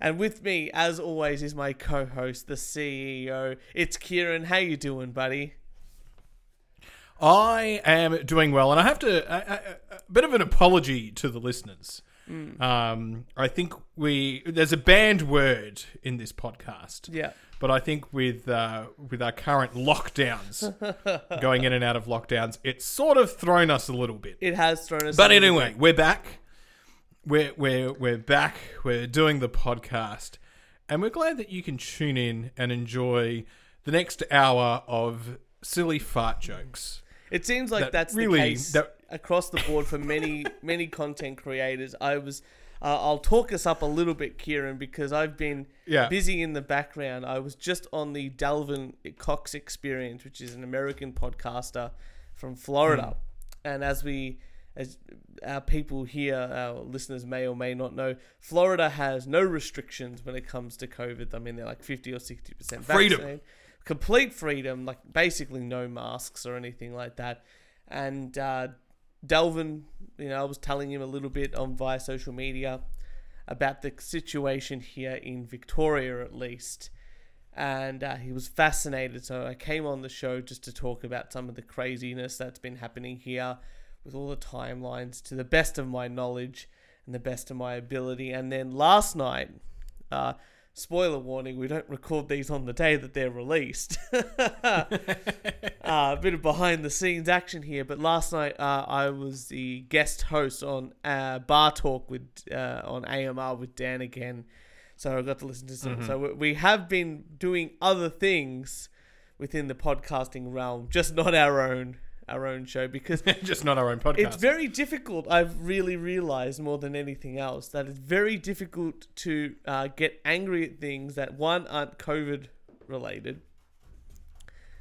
And with me, as always, is my co-host, the CEO. It's Kieran. How you doing, buddy? I am doing well, and I have to a, a, a bit of an apology to the listeners. Mm. Um, I think we there's a banned word in this podcast. Yeah. But I think with uh, with our current lockdowns, going in and out of lockdowns, it's sort of thrown us a little bit. It has thrown us. But a anyway, bit. we're back. We're we're we're back. We're doing the podcast, and we're glad that you can tune in and enjoy the next hour of silly fart jokes. It seems like That that's really- the case that- across the board for many many content creators. I was. Uh, I'll talk us up a little bit, Kieran, because I've been Yeah. busy in the background. I was just on the Dalvin Cox Experience, which is an American podcaster from Florida, and as we, as our people here, our listeners may or may not know, Florida has no restrictions when it comes to COVID. I mean, they're like fifty or sixty percent Freedom. complete freedom, like basically no masks or anything like that. And uh, Delvin, you know, I was telling him a little bit on via social media about the situation here in Victoria, at least. And uh, he was fascinated. So I came on the show just to talk about some of the craziness that's been happening here with all the timelines to the best of my knowledge and the best of my ability. And then last night, uh, spoiler warning, we don't record these on the day that they're released. uh, a bit of behind the scenes action here, but last night uh, I was the guest host on uh, Bar Talk with uh, on AMR with Dan again, so I got to listen to some. So we- we have been doing other things within the podcasting realm, just not our own our own show because Just not our own podcast. it's very difficult. I've really realized more than anything else that it's very difficult to uh, get angry at things that one aren't COVID related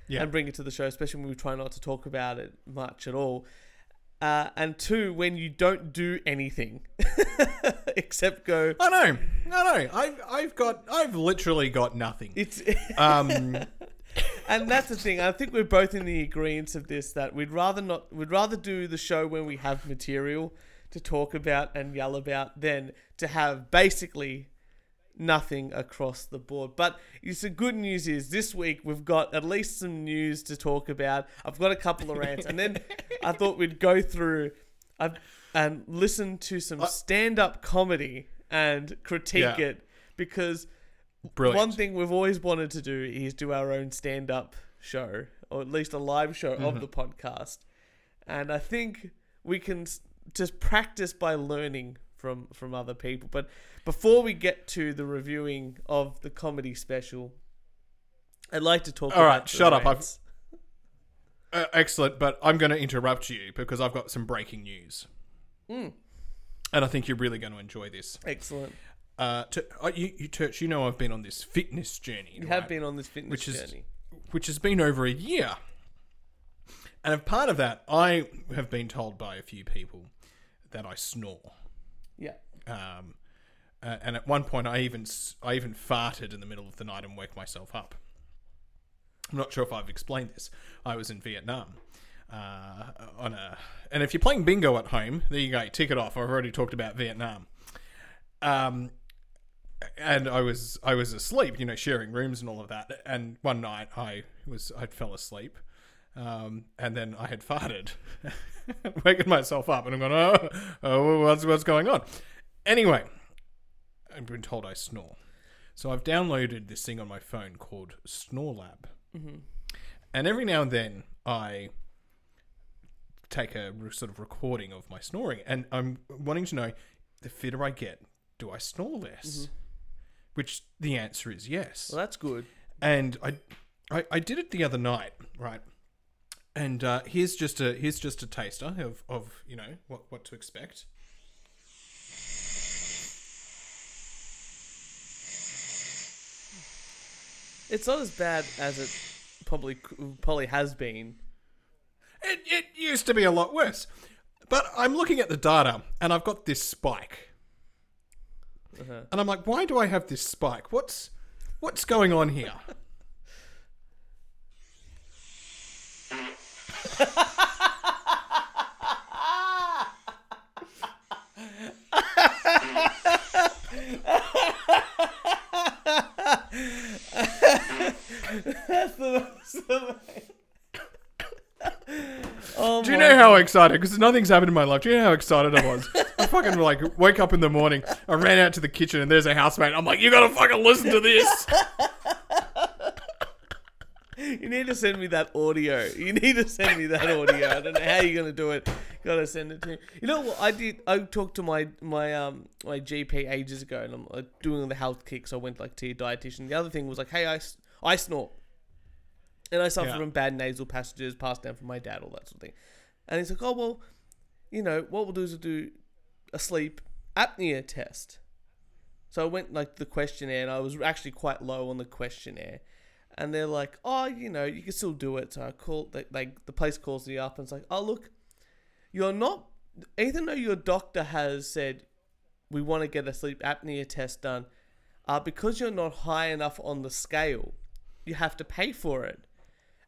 Yeah. and bring it to the show, especially when we try not to talk about it much at all. Uh, and two, when you don't do anything except go, I know. I know. I've I've got I've literally got nothing. it's. Um, and that's the thing. I think we're both in the agreement of this that we'd rather not. We'd rather do the show when we have material to talk about and yell about than to have basically nothing across the board. But it's the good news is this week we've got at least some news to talk about. I've got a couple of rants, and then I thought we'd go through uh, and listen to some stand-up comedy and critique Yeah. it because brilliant. one thing we've always wanted to do is do our own stand up show, or at least a live show of the podcast. And I think we can just practice by learning from from other people. But before we get to the reviewing of the comedy special, I'd like to talk All about right, shut up, Uh, excellent, but I'm going to interrupt you because I've got some breaking news, Mm, and I think you're really going to enjoy this. excellent. Uh, to, uh, you, you, Church, you know I've been on this fitness journey. You have been on this fitness Which is- journey. which has been over a year. And as part of that, I have been told by a few people that I snore. Yeah. Um, uh, and at one point, I even I even farted in the middle of the night and woke myself up. I'm not sure if I've explained this. I was in Vietnam. Uh, on a and if you're playing bingo at home, there you go. Tick it off. I've already talked about Vietnam. Um, and I was I was asleep, you know, sharing rooms and all of that. And one night I was I fell asleep, um, and then I had farted, waking myself up, and I'm going, oh, oh, what's what's going on? Anyway, I've been told I snore, so I've downloaded this thing on my phone called Snore Lab, and every now and then I take a sort of recording of my snoring, and I'm wanting to know the fitter I get, do I snore less? Which the answer is yes. Well, that's good. and I, I, I did it the other night, right? And uh, here's just a here's just a taster of, of you know what what to expect. It's not as bad as it probably probably has been. It, it used to be a lot worse, but I'm looking at the data and I've got this spike, uh-huh. And I'm like, why do I have this spike? What's what's going on here? That's the most amazing. Oh Do you know how excited? Because nothing's happened in my life. Do you know how excited I was? I fucking like wake up in the morning. I ran out to the kitchen and there's a housemate. I'm like, you gotta fucking listen to this. You need to send me that audio. You need to send me that audio. I don't know how you're gonna do it. Gotta send it to me. You know what I did? I talked to my my um my GP ages ago, and I'm like, doing the health kick. So I went like to your dietitian. The other thing was like, hey, I I snort, and I suffer Yeah. from bad nasal passages passed down from my dad, all that sort of thing. And he's like, oh well, you know what we'll do is we'll do a sleep apnea test. So I went like the questionnaire, and I was actually quite low on the questionnaire. And they're like, oh, you know, you can still do it. So I call, they, they, the place calls me up and it's like, oh, look, you're not, even though your doctor has said we want to get a sleep apnea test done, uh, because you're not high enough on the scale, you have to pay for it.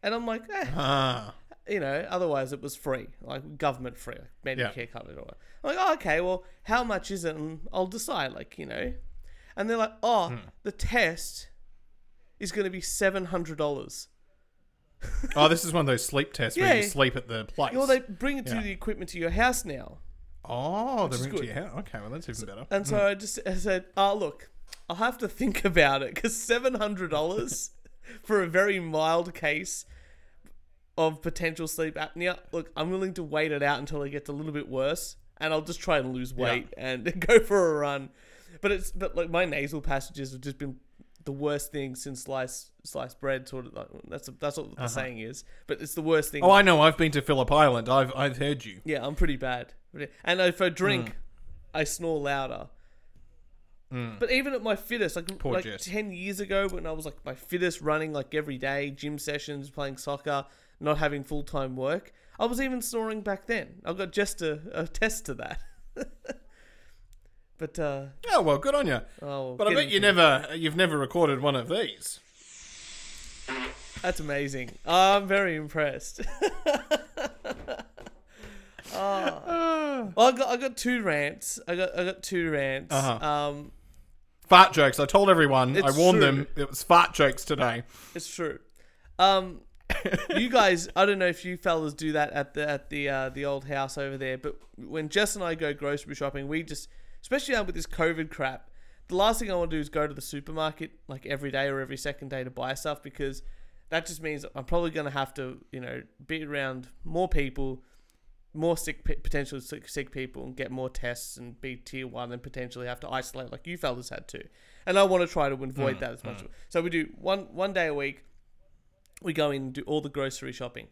And I'm like, eh, Ah, you know, otherwise it was free, like government free, like Yeah. Medicare covered or whatever. I'm like, oh, okay, well, how much is it? And I'll decide, like, you know. And they're like, oh, Hmm. the test is going to be seven hundred dollars. oh, this is one of those sleep tests where you sleep at the place. Well, they bring it to Yeah. the equipment to your house now. oh, they bring it to your house. Okay, well that's even better. And so I just I said, oh, look, I'll have to think about it because seven hundred dollars for a very mild case of potential sleep apnea. Look, I'm willing to wait it out until it gets a little bit worse, and I'll just try and lose weight and go for a run. But it's but like my nasal passages have just been the worst thing since sliced sliced bread. Sort of like, that's that's what the uh-huh. saying is. But it's the worst thing. Oh, I know. I've been to Phillip Island. I've I've heard you. Yeah, I'm pretty bad. And uh, if I drink, hmm. I snore louder. Hmm. But even at my fittest, like Poor like Jess. ten years ago, when I was like my fittest, running like every day, gym sessions, playing soccer, not having full time work, I was even snoring back then. I've got just a, a test to that. but uh, Oh well, good on you. oh, But I bet you into it. never you've never recorded one of these. That's amazing. I'm very impressed. oh. Well, I got I got two rants. I got I got two rants. Uh-huh. Um, Fart jokes. I told everyone. I warned true. them. It was fart jokes today. It's true. Um, you guys, I don't know if you fellas do that at the at the uh, the old house over there, but when Jess and I go grocery shopping, we just, especially now with this COVID crap, the last thing I want to do is go to the supermarket like every day or every second day to buy stuff because that just means I'm probably going to have to, you know, be around more people, more sick, potentially sick, sick people, and get more tests and be tier one and potentially have to isolate like you fellas had to. And I want to try to avoid that as much. So we do one one day a week we go in and do all the grocery shopping.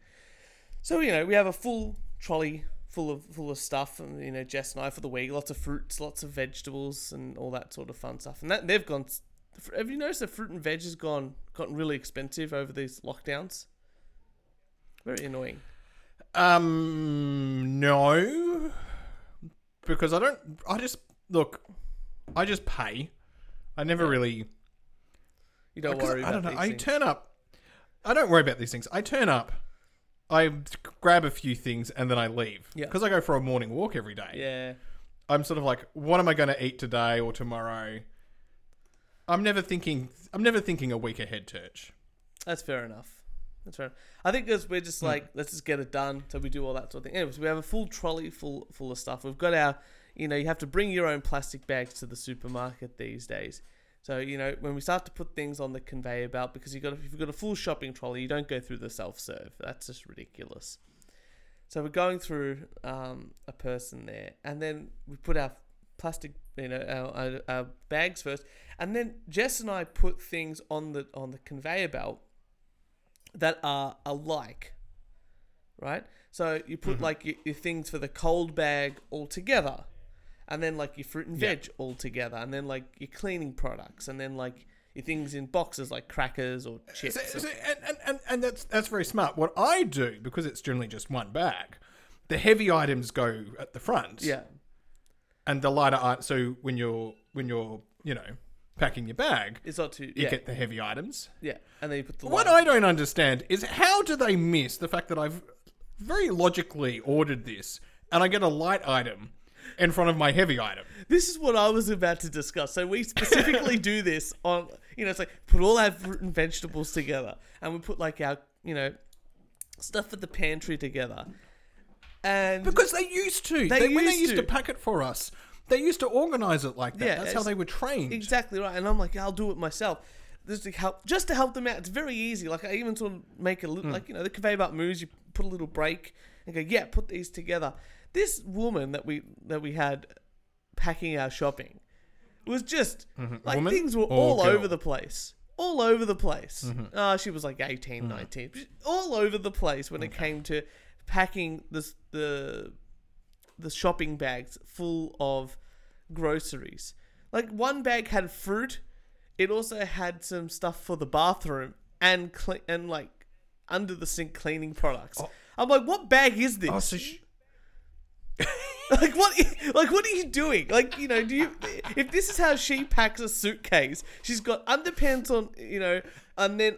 So you know we have a full trolley full of full of stuff, and you know Jess and I for the week, lots of fruits, lots of vegetables, and all that sort of fun stuff. And that they've gone. Have you noticed that fruit and veg has gone gotten really expensive over these lockdowns? Very annoying. Um, no, because I don't. I just look. I just pay. I never really. You don't worry I don't know. I turn up. I don't worry about these things. I turn up. I grab a few things and then I leave. Yeah. Because I go for a morning walk every day. yeah, I'm sort of like, what am I going to eat today or tomorrow? I'm never thinking. I'm never thinking a week ahead, Church. that's fair enough. That's fair. I think because we're just hmm. like, let's just get it done. So we do all that sort of thing. Anyways, we have a full trolley full full of stuff. We've got our, you know, you have to bring your own plastic bags to the supermarket these days. So you know, when we start to put things on the conveyor belt, because you got if you've got a full shopping trolley, you don't go through the self serve. That's just ridiculous. So we're going through um, a person there, and then we put our plastic, you know, our, our, our bags first, and then Jess and I put things on the on the conveyor belt that are alike, right? So you put like your, your things for the cold bag all together, and then like your fruit and Yeah. veg all together, and then like your cleaning products, and then like your things in boxes like crackers or chips. So- or- so- and, and, and, that's that's very smart. What I do because it's generally just one bag, the heavy items go at the front. yeah, and the lighter art. So when you're when you're you know packing your bag, it's not too. you Yeah, get the heavy items. yeah, and then you put the What I don't understand is how do they miss the fact that I've very logically ordered this and I get a light item in front of my heavy item. This is what I was about to discuss. So we specifically do this on, you know, it's like put all our fruit and vegetables together, and we put like our, you know, stuff for the pantry together, and Because they used to. They They, when they used used to. to. pack it for us, they used to organize it like that. Yeah, That's how they were trained. Exactly right. And I'm like, I'll do it myself. Just to help, just to help them out. It's very easy. Like I even sort of make a little, Hmm. like you know, the conveyor belt moves. You put a little break and go, yeah, put these together. This woman that we that we had packing our shopping was just like Mm-hmm. Woman things were all girl? Mm-hmm. over the place. All over the place. Uh, she was like 18, 19. All over the place when it came to packing this, the the shopping bags full of groceries. Like one bag had fruit. It also had some stuff for the bathroom and cle- and like under the sink cleaning products. I'm like, what bag is this? Oh, so sh- like what? Like what are you doing? Like you know, do you? If this is how she packs a suitcase, she's got underpants on, you know, and then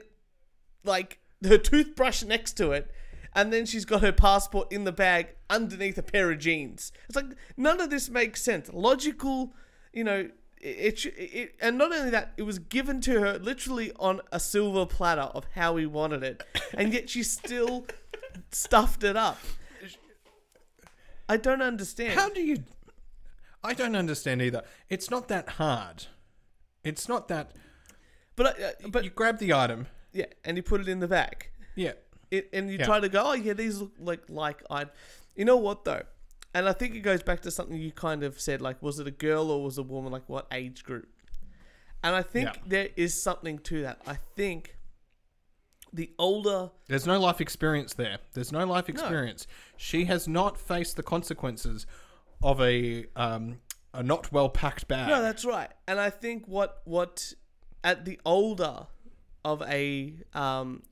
like her toothbrush next to it, and then she's got her passport in the bag underneath a pair of jeans. It's like none of this makes sense. Logical, you know. It, it, it and not only that, it was given to her literally on a silver platter of how we wanted it, and yet she still stuffed it up. I don't understand. how do you? I don't understand either. It's not that hard. It's not that. But uh, but you grab the item. yeah, and you put it in the bag. Yeah. It, and you Yeah. try to go, oh yeah, these look like like I. You know what though? And I think it goes back to something you kind of said, like was it a girl or was it a woman? Like what age group? And I think Yeah. there is something to that. I think the older There's no life experience there. There's no life experience. She has not faced the consequences of a um, a not well packed bag. No, that's right. And I think what what at the older of a um,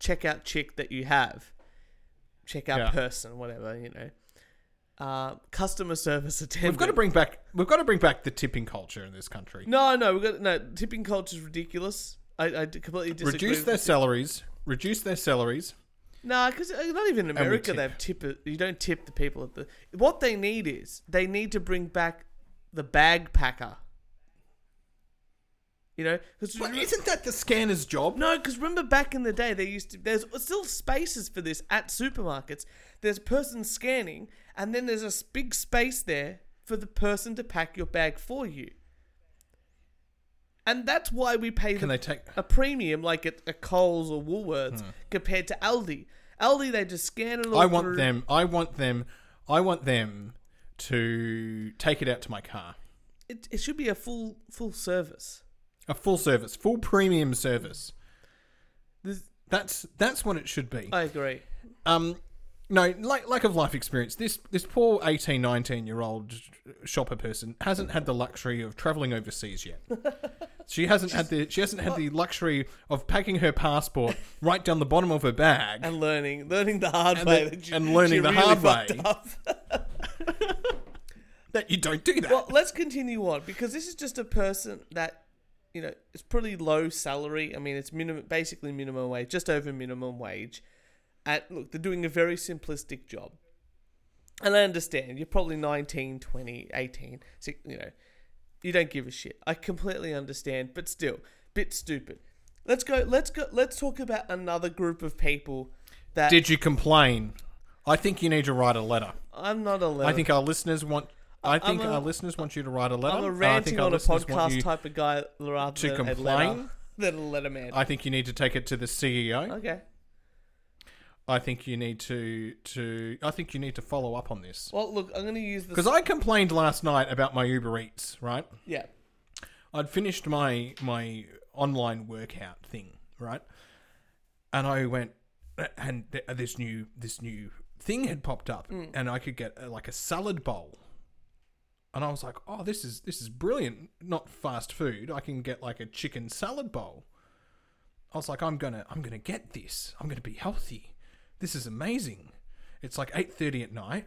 checkout chick that you have, checkout Yeah. person, whatever you know, uh, customer service attendant. we've got to bring back. We've got to bring back the tipping culture in this country. No, no, we have got no tipping culture is ridiculous. I completely disagree. reduce with their the- salaries. Reduce their salaries. No, because uh, not even in we America tip. they have tip. Uh, you don't tip the people at the. What they need is they need to bring back the bag packer. You know, because But isn't that the scanner's job? No, because remember back in the day, they used to. There's still spaces for this at supermarkets. There's a person scanning, and then there's a s- big space there for the person to pack your bag for you. And that's why we pay Can the, they take? a premium like at, at Coles or Woolworths compared to Aldi. Aldi, they just scan it all I want through. them. I want them. I want them to take it out to my car. It, it should be a full full service. A full service, full premium service. This, That's that's what it should be. I agree. Um, no, like lack of life experience. This this poor 18, 19 year old shopper person hasn't had the luxury of traveling overseas yet. She hasn't had the she hasn't had the luxury of packing her passport right down the bottom of her bag. And learning, learning the hard And way. the- she- and learning the really hard way. that you don't do that. Well, let's continue on because this is just a person that you know it's pretty low salary. I mean, it's minimum, basically minimum wage, just over minimum wage. At look, they're doing a very simplistic job, and I understand you're probably 19, 20, 18, so, you know, you don't give a shit. I completely understand, but still, bit stupid. Let's go. Let's go. Let's talk about another group of people that Did you complain? I think you need to write a letter. I'm not a. I think our listeners want. I think a- our listeners want you to write a letter. I'm a ranting think on a podcast type of guy rather to than a letter complain? than a letter man. I think you need to take it to the CEO. okay. I think you need to to. I think you need to follow up on this Well, look, I'm going to use because this. I complained last night about my Uber Eats. Right, Yeah. I'd finished my my online workout thing. Right, and I went and th- this new this new thing had popped up, and I could get uh, like a salad bowl. And I was like, "Oh, this is this is brilliant! Not fast food. I can get like a chicken salad bowl." I was like, "I'm gonna I'm gonna get this. I'm gonna be healthy. This is amazing." It's like eight thirty at night.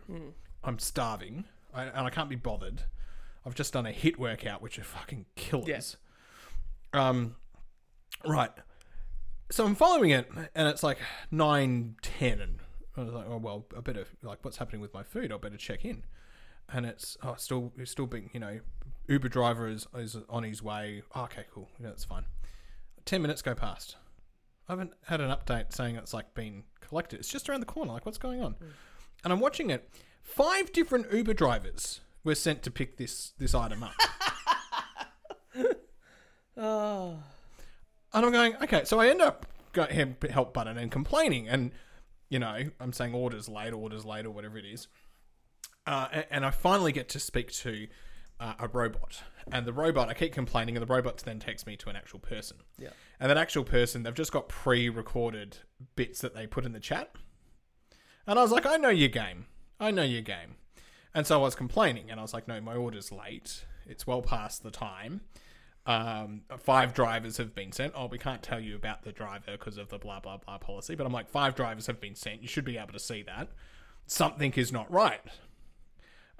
I'm starving, I, and I can't be bothered. I've just done a HIIT workout, which are fucking killers. Um, right. So I'm following it, and it's like nine ten, and I was like, "Oh well, I better like what's happening with my food? I better check in." And it's oh, still it's still being you know, Uber driver is is on his way. Oh, okay, cool, yeah, that's fine. Ten minutes go past. I haven't had an update saying it's like been collected. It's just around the corner. Like, what's going on? and I'm watching it. Five different Uber drivers were sent to pick this this item up. Oh. And I'm going, okay, so I end up going hit help button and complaining, and you know, I'm saying orders late, orders late, or whatever it is. Uh, a- and I finally get to speak to uh, a robot, and the robot, I keep complaining, and the robot then takes me to an actual person. Yeah. And that actual person, they've just got pre-recorded bits that they put in the chat, and I was like, I know your game, I know your game, and so I was complaining, and I was like, no, my order's late, it's well past the time um, five drivers have been sent. Oh, we can't tell you about the driver because of the blah blah blah policy. But I'm like, five drivers have been sent. You should be able to see that. Something is not right.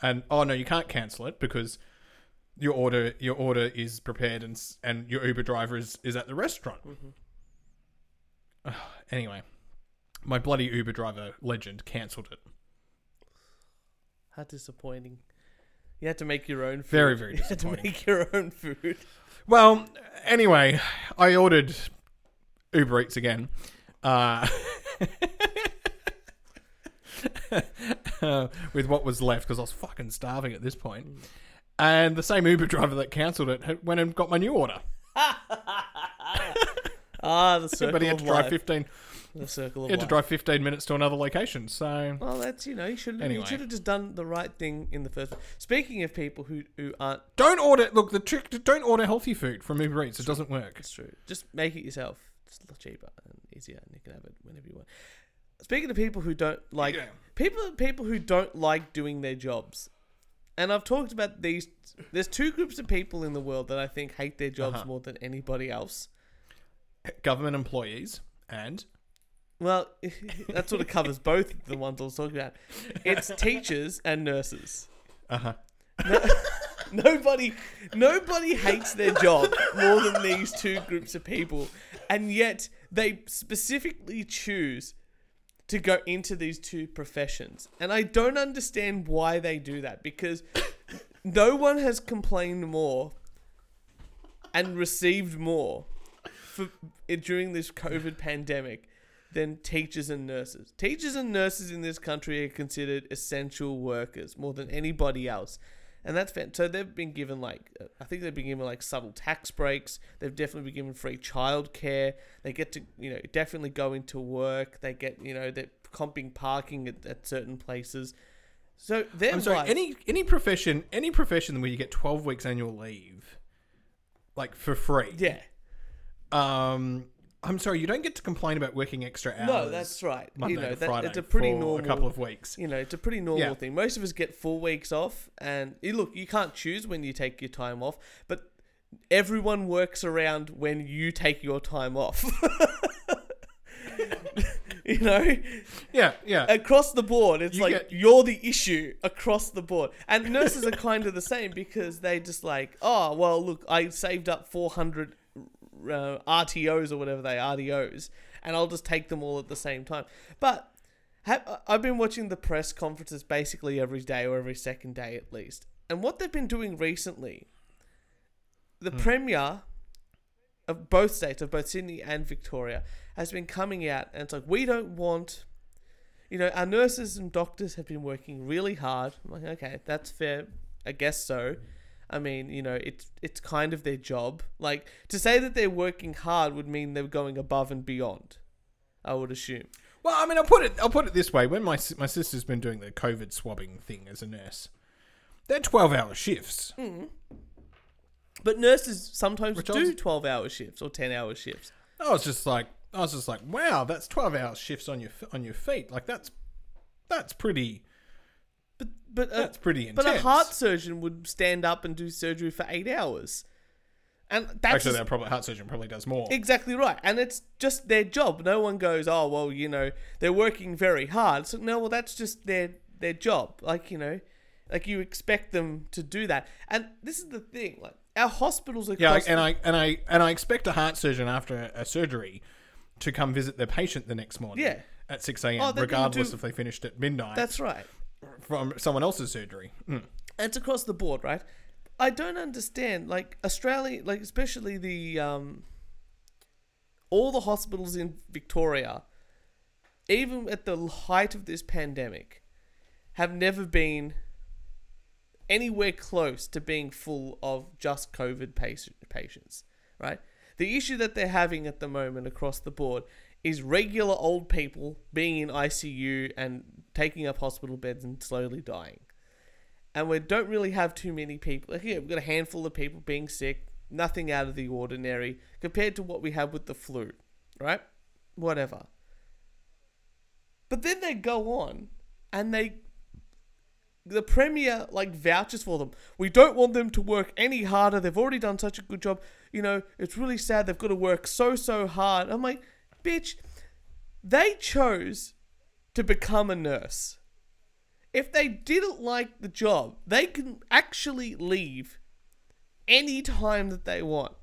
And oh no, you can't cancel it because your order your order is prepared and and your Uber driver is is at the restaurant. anyway, my bloody Uber driver legend cancelled it. How disappointing. You had to make your own food. Very, very You had to disappointing. make your own food. Well, anyway, I ordered Uber Eats again. Uh, uh, with what was left because I was fucking starving at this point. And the same Uber driver that cancelled it went and got my new order. Ah, the circle but he had of to drive life. 15 The circle of he had to life. drive 15 minutes to another location. So Well, that's you know you should Anyway. you should have just done the right thing in the first. place. Speaking of people who who aren't, don't order look the trick don't order healthy food from Uber Eats. It doesn't work. it's true. Just make it yourself. It's a lot cheaper and easier, and you can have it whenever you want. Speaking of people who don't like Yeah. people people who don't like doing their jobs, and I've talked about these. There's two groups of people in the world that I think hate their jobs Uh-huh. more than anybody else. Government employees and Well, that sort of covers both the ones I was talking about. It's teachers and nurses. uh-huh. Nobody, nobody hates their job more than these two groups of people, and yet they specifically choose to go into these two professions. And I don't understand why they do that because no one has complained more and received more for during this COVID pandemic than teachers and nurses. Teachers and nurses in this country are considered essential workers more than anybody else. And that's fan- so they've been given like I think they've been given like subtle tax breaks. They've definitely been given free childcare. They get to you know definitely go into work. They get you know they're comping parking at, at certain places. So their I'm sorry. life- Any any profession, any profession where you get 12 weeks annual leave, like for free. yeah Um, I'm sorry. You don't get to complain about working extra hours. no that's right. Monday you know to that, Friday it's a pretty normal a couple of weeks. you know, it's a pretty normal Yeah. thing. Most of us get four weeks off, and you look, you can't choose when you take your time off, but everyone works around when you take your time off. you know, Yeah, yeah. across the board, it's You like get- you're the issue across the board. And nurses are kind of the same because they just like, oh, well, look, I saved up 400 uh, RTOs or whatever they are, RDOs, and I'll just take them all at the same time. But I've been watching the press conferences basically every day or every second day at least. And what they've been doing recently, the Premier of both states, of both Sydney and Victoria, has been coming out and it's like, we don't want you know, our nurses and doctors have been working really hard. I'm like, okay, that's fair. I guess so. I mean, you know, it's it's kind of their job. Like to say that they're working hard would mean they're going above and beyond. I would assume. Well, I mean, I'll put it. I'll put it this way: when my my sister's been doing the COVID swabbing thing as a nurse, they're 12 hour shifts. Mm. But nurses sometimes Which do was- twelve hour shifts or ten hour shifts. I was just like, I was just like, wow, that's 12 hour shifts on your on your feet. Like that's that's pretty. But but a, That's pretty but a heart surgeon would stand up and do surgery for eight hours, and that's Actually, that probably heart surgeon probably does more. Exactly right. And it's just their job. No one goes, oh, well, you know, they're working very hard. So, no, well, that's just their, their job. Like, you know, like you expect them to do that. And this is the thing. Like, our hospitals are Yeah, and I and I and I expect a heart surgeon after a, surgery to come visit their patient the next morning. Yeah. At 6 a.m., Oh, regardless do- if they finished at midnight That's right. From someone else's surgery. Mm. It's across the board, right? I don't understand. Like, Australia, like, especially the, um, all the hospitals in Victoria, even at the height of this pandemic, have never been anywhere close to being full of just COVID patient, patients, right? The issue that they're having at the moment across the board is regular old people being in ICU and taking up hospital beds and slowly dying. And we don't really have too many people. We've got a handful of people being sick, nothing out of the ordinary compared to what we have with the flu, right? Whatever. But then they go on and they the premier like vouches for them. We don't want them to work any harder. They've already done such a good job. You know, it's really sad they've got to work so so hard. I'm like, bitch, they chose to become a nurse. If they didn't like the job, they can actually leave any time that they want.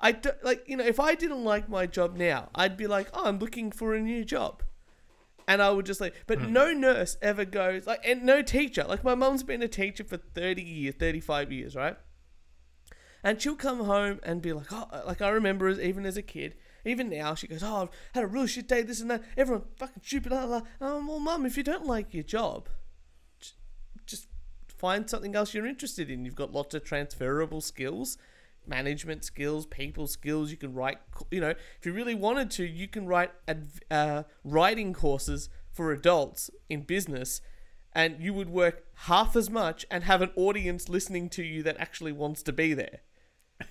I do, like you know if I didn't like my job now, I'd be like, oh, I'm looking for a new job, and I would just like. But hmm. no nurse ever goes like, and no teacher. Like my mum's been a teacher for thirty years, thirty five years, right? And she'll come home and be like, oh, like I remember as, even as a kid, even now, she goes, oh, I've had a real shit day, this and that. Everyone fucking stupid. Blah, blah. Um, well, mum, if you don't like your job, just find something else you're interested in. You've got lots of transferable skills, management skills, people skills. You can write, you know, if you really wanted to, you can write adv- uh, writing courses for adults in business. And you would work half as much and have an audience listening to you that actually wants to be there.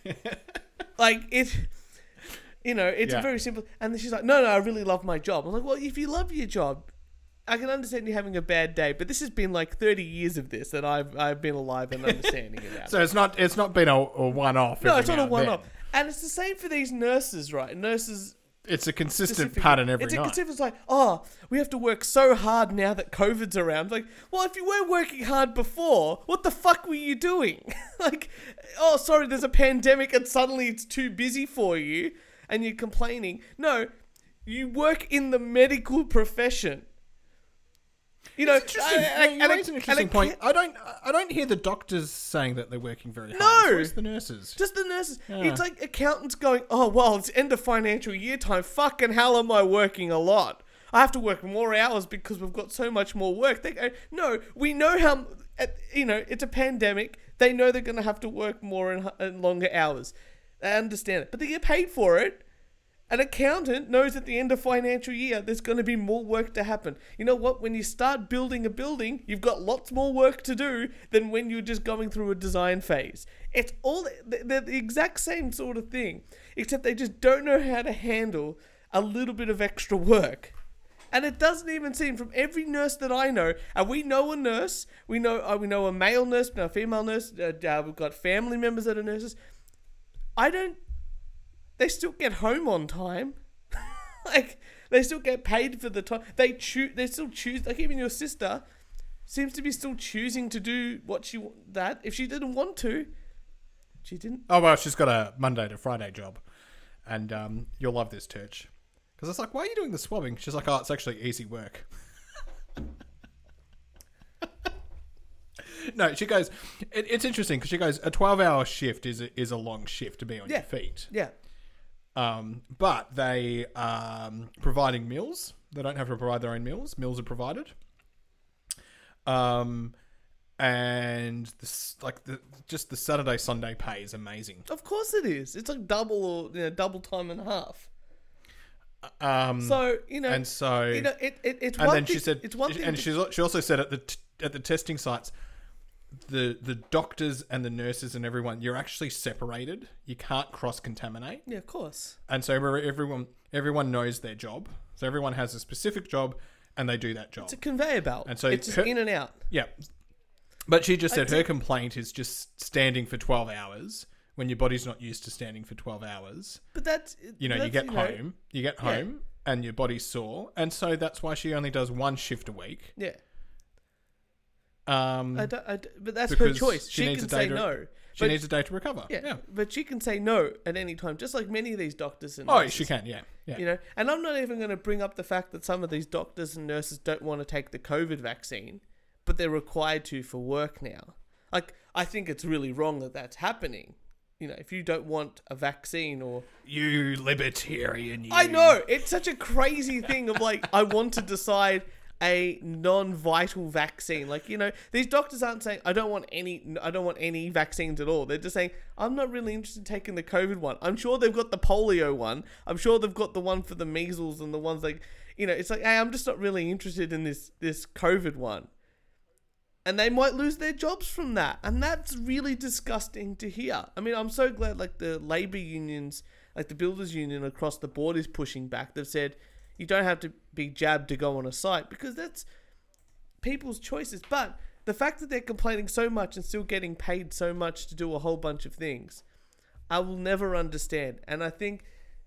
like it, you know, it's Yeah. very simple. And then she's like, "No, no, I really love my job." I'm like, "Well, if you love your job, I can understand you having a bad day, but this has been like 30 years of this that I've I've been alive and understanding about." So it's not it's not been a, a one off. no, it's not a one-off, and it's the same for these nurses, right? Nurses. It's a consistent pattern every it's a night. consistent. It's like, oh, we have to work so hard now that COVID's around. Like, well, if you were working hard before, what the fuck were you doing? like, oh, sorry, there's a pandemic and suddenly it's too busy for you, and you're complaining. No, you work in the medical profession. You know, Interesting. and- and- you raise an interesting point. can't- I don't I don't hear the doctors saying that they're working very hard. No! It's the nurses. Just the nurses. Yeah. It's like accountants going, oh, well, it's end of financial year time. Fucking hell am I working a lot? I have to work more hours because we've got so much more work. They go, no, we know how, you know, it's a pandemic. They know they're going to have to work more and, and longer hours. They understand it. But they get paid for it. An accountant knows at the end of financial year there's going to be more work to happen. You know what? When you start building a building, you've got lots more work to do than when you're just going through a design phase. It's all they're the exact same sort of thing, except they just don't know how to handle a little bit of extra work. And it doesn't even seem from every nurse that I know, and we know a nurse, we know uh, we know a male nurse, no, a female nurse. Uh, uh, we've got family members that are nurses. I don't they still get home on time. like they still get paid for the time. They choose. They still choose. Like even your sister seems to be still choosing to do what she that if she didn't want to, she didn't. Oh well, she's got a Monday to Friday job, and um, you'll love this church because it's like, why are you doing the swabbing? She's like, oh, it's actually easy work. no, she goes. It, it's interesting because she goes. A twelve-hour shift is a, is a long shift to be on Yeah. your feet. Yeah, Um, but they um providing meals. They don't have to provide their own meals. Meals are provided. Um, and this like the just the Saturday Sunday pay is amazing. of course it is. It's like double or you know, double time and a half. Um, So you know, and so you know, it, it it's and one then thing, she said, it's one thing. and to- she's she also said at the t- at the testing sites, the the doctors and the nurses and everyone, you're actually separated. You can't cross contaminate, yeah, of course. and so everyone everyone knows their job. So everyone has a specific job, and they do that job. It's a conveyor belt. And so it's just her- in and out. Yeah. But she just said her complaint is just standing for 12 hours when your body's not used to standing for 12 hours. But that's You know, you that's, get home, you get Yeah. home and your body's sore. And so that's why she only does one shift a week. Yeah, Um, I don't, I d but that's her choice. she She, needs can a day say to- no. she needs a day to recover. Yeah, Yeah. but she can say no at any time, just like many of these doctors and Oh, nurses, she can, yeah. Yeah. You know, and I'm not even going to bring up the fact that some of these doctors and nurses don't want to take the COVID vaccine, but they're required to for work now. Like, I think it's really wrong that that's happening. You know, if you don't want a vaccine or You libertarian, you. I know it's such a crazy thing of like I want to decide a non-vital vaccine. Like you know, these doctors aren't saying I don't want any, I don't want any vaccines at all. They're just saying I'm not really interested in taking the COVID one. I'm sure they've got the polio one. I'm sure they've got the one for the measles and the ones like you know. It's like hey, I'm just not really interested in this this COVID one. And they might lose their jobs from that, and that's really disgusting to hear. I mean, I'm so glad like the labor unions, like the builders union across the board, is pushing back. They've said you don't have to be jabbed to go on a site because that's people's choices. But the fact that they're complaining so much and still getting paid so much to do a whole bunch of things, I will never understand. And I think,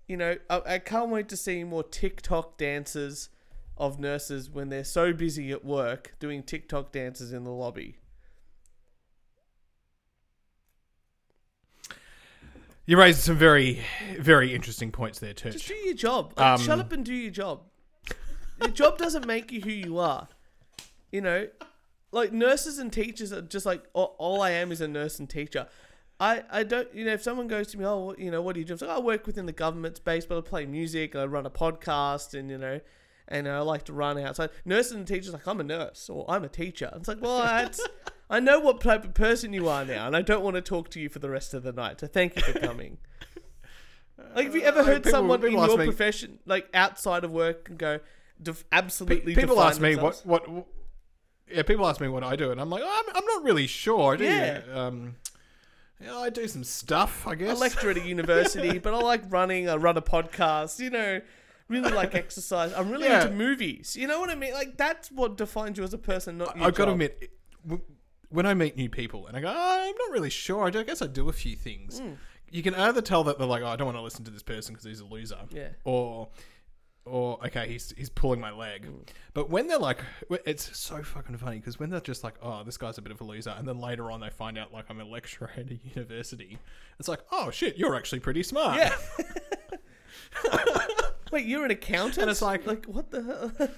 you know, I, I can't wait to see more TikTok dances of nurses when they're so busy at work doing TikTok dances in the lobby. You raised some very, very interesting points there, too. Just do your job. Like, Um, shut up and do your job. Your job doesn't make you who you are. You know, like nurses and teachers are just like all, all I am is a nurse and teacher. I, I don't you know if someone goes to me oh you know what do you do? I'm like, I work within the government space but I play music I run a podcast and you know and I like to run outside. Nurses and teachers are like I'm a nurse or I'm a teacher. It's like well that's I know what type of person you are now and I don't want to talk to you for the rest of the night so thank you for coming. Like have you ever Uh, heard people- someone in people ask your me- profession like outside of work and go def- absolutely People define ask me themselves? what, what, yeah, people ask me what I do, and I'm like, oh, I'm, I'm not really sure. Do Yeah. you? Um, yeah, I do some stuff, I guess. I lecture at a university, but I like running. I run a podcast. You know, really like exercise. I'm really Yeah. into movies. You know what I mean? Like that's what defines you as a person, not your I've got to admit, when I meet new people and I go, oh, I'm not really sure. I, do- I guess I do a few things. Hmm. You can either tell that they're like, oh, I don't want to listen to this person because he's a loser, Yeah. or, or okay, he's he's pulling my leg. Hmm. But when they're like, it's so fucking funny because when they're just like, oh, this guy's a bit of a loser, and then later on they find out like I'm a lecturer at a university, it's like, oh shit, you're actually pretty smart. Yeah. Wait, you're an accountant? And it's like- like what the hell?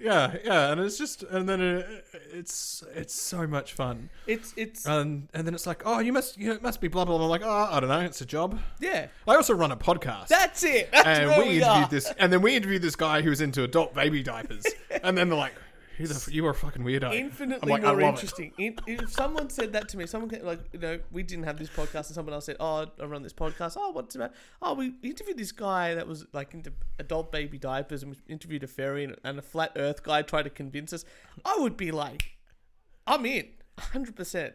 Yeah, yeah, and it's just, and then it, it's it's so much fun. it's it's And and then it's like, oh, you must you know, it must be blah blah blah. I'm like, oh, I don't know, it's a job. yeah. I also run a podcast. That's it. That's and we, we, interviewed are. this, and then we interviewed this guy who's into adult baby diapers, and then they're like, "Who the f- you are a fucking weirdo." Infinitely I'm like, I more love it. interesting. In, if someone said that to me, someone came, like you know, we didn't have this podcast, and someone else said, "Oh, I run this podcast." Oh, what's about? Oh, we interviewed this guy that was like into adult baby diapers, and we interviewed a fairy and, and a flat Earth guy tried to convince us. I would be like, "I'm in, hundred percent."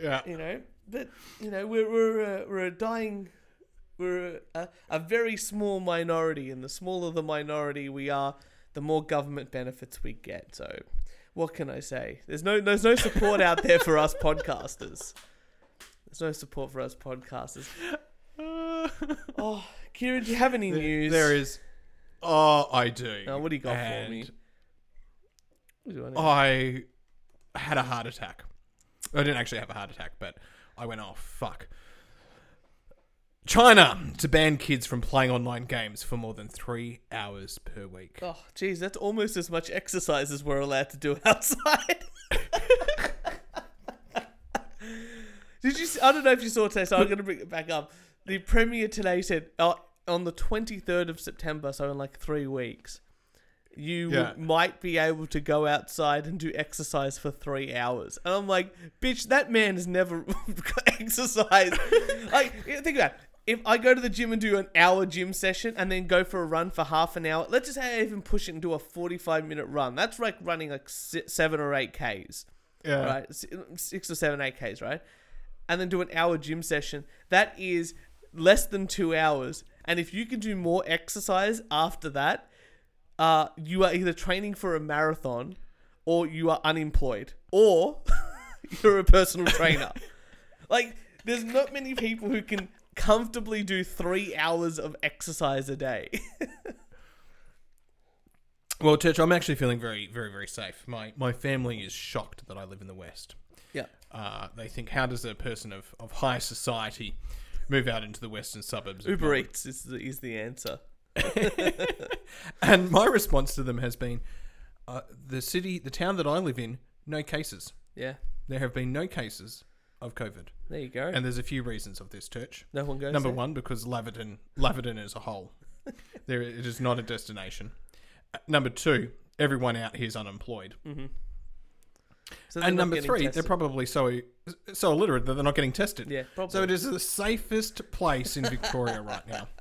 Yeah, You know, but you know, we're we're a, we're a dying. We're a, a very small minority, and the smaller the minority we are, the more government benefits we get. So, what can I say? There's no there's no support out there for us podcasters. There's no support for us podcasters. Oh, Kieran, do you have any news? there is. Oh, I do. Oh, what do you got for me? I? I had a heart attack. I didn't actually have a heart attack, but I went, oh fuck. China to ban kids from playing online games for more than three hours per week. Oh, geez, that's almost as much exercise as we're allowed to do outside. Did you? s- I don't know if you saw today, so I'm going to bring it back up. The premier today said uh, on the 23rd of September, so in like three weeks, you Yeah. might be able to go outside and do exercise for three hours. And I'm like, bitch, that man has never exercised. like, think about it. If I go to the gym and do an hour gym session and then go for a run for half an hour, let's just say I even push it and do a 45 minute run. That's like running like seven or eight Ks Yeah. right? Six or seven, eight Ks, right? And then do an hour gym session. That is less than two hours. And if you can do more exercise after that, uh, you are either training for a marathon or you are unemployed or you're a personal trainer. like, there's not many people who can comfortably do three hours of exercise a day. Well, Church, I'm actually feeling very, very, very safe. My my family is shocked that I live in the West. yeah. Uh, they think, how does a person of, of high society move out into the western suburbs? Uber Melbourne? Eats is the, is the answer. And my response to them has been, uh, the city, the town that I live in, no cases. Yeah. There have been no cases of COVID, There you go. and there's a few reasons of this, Church. no one goes Number there. one, because Laverton, Laverton is a whole. there, it is not a destination. Uh, Number two, everyone out here is unemployed. Mm-hmm. So And number three, they're probably so so illiterate that they're not getting tested. yeah, probably. So it is the safest place in Victoria right now.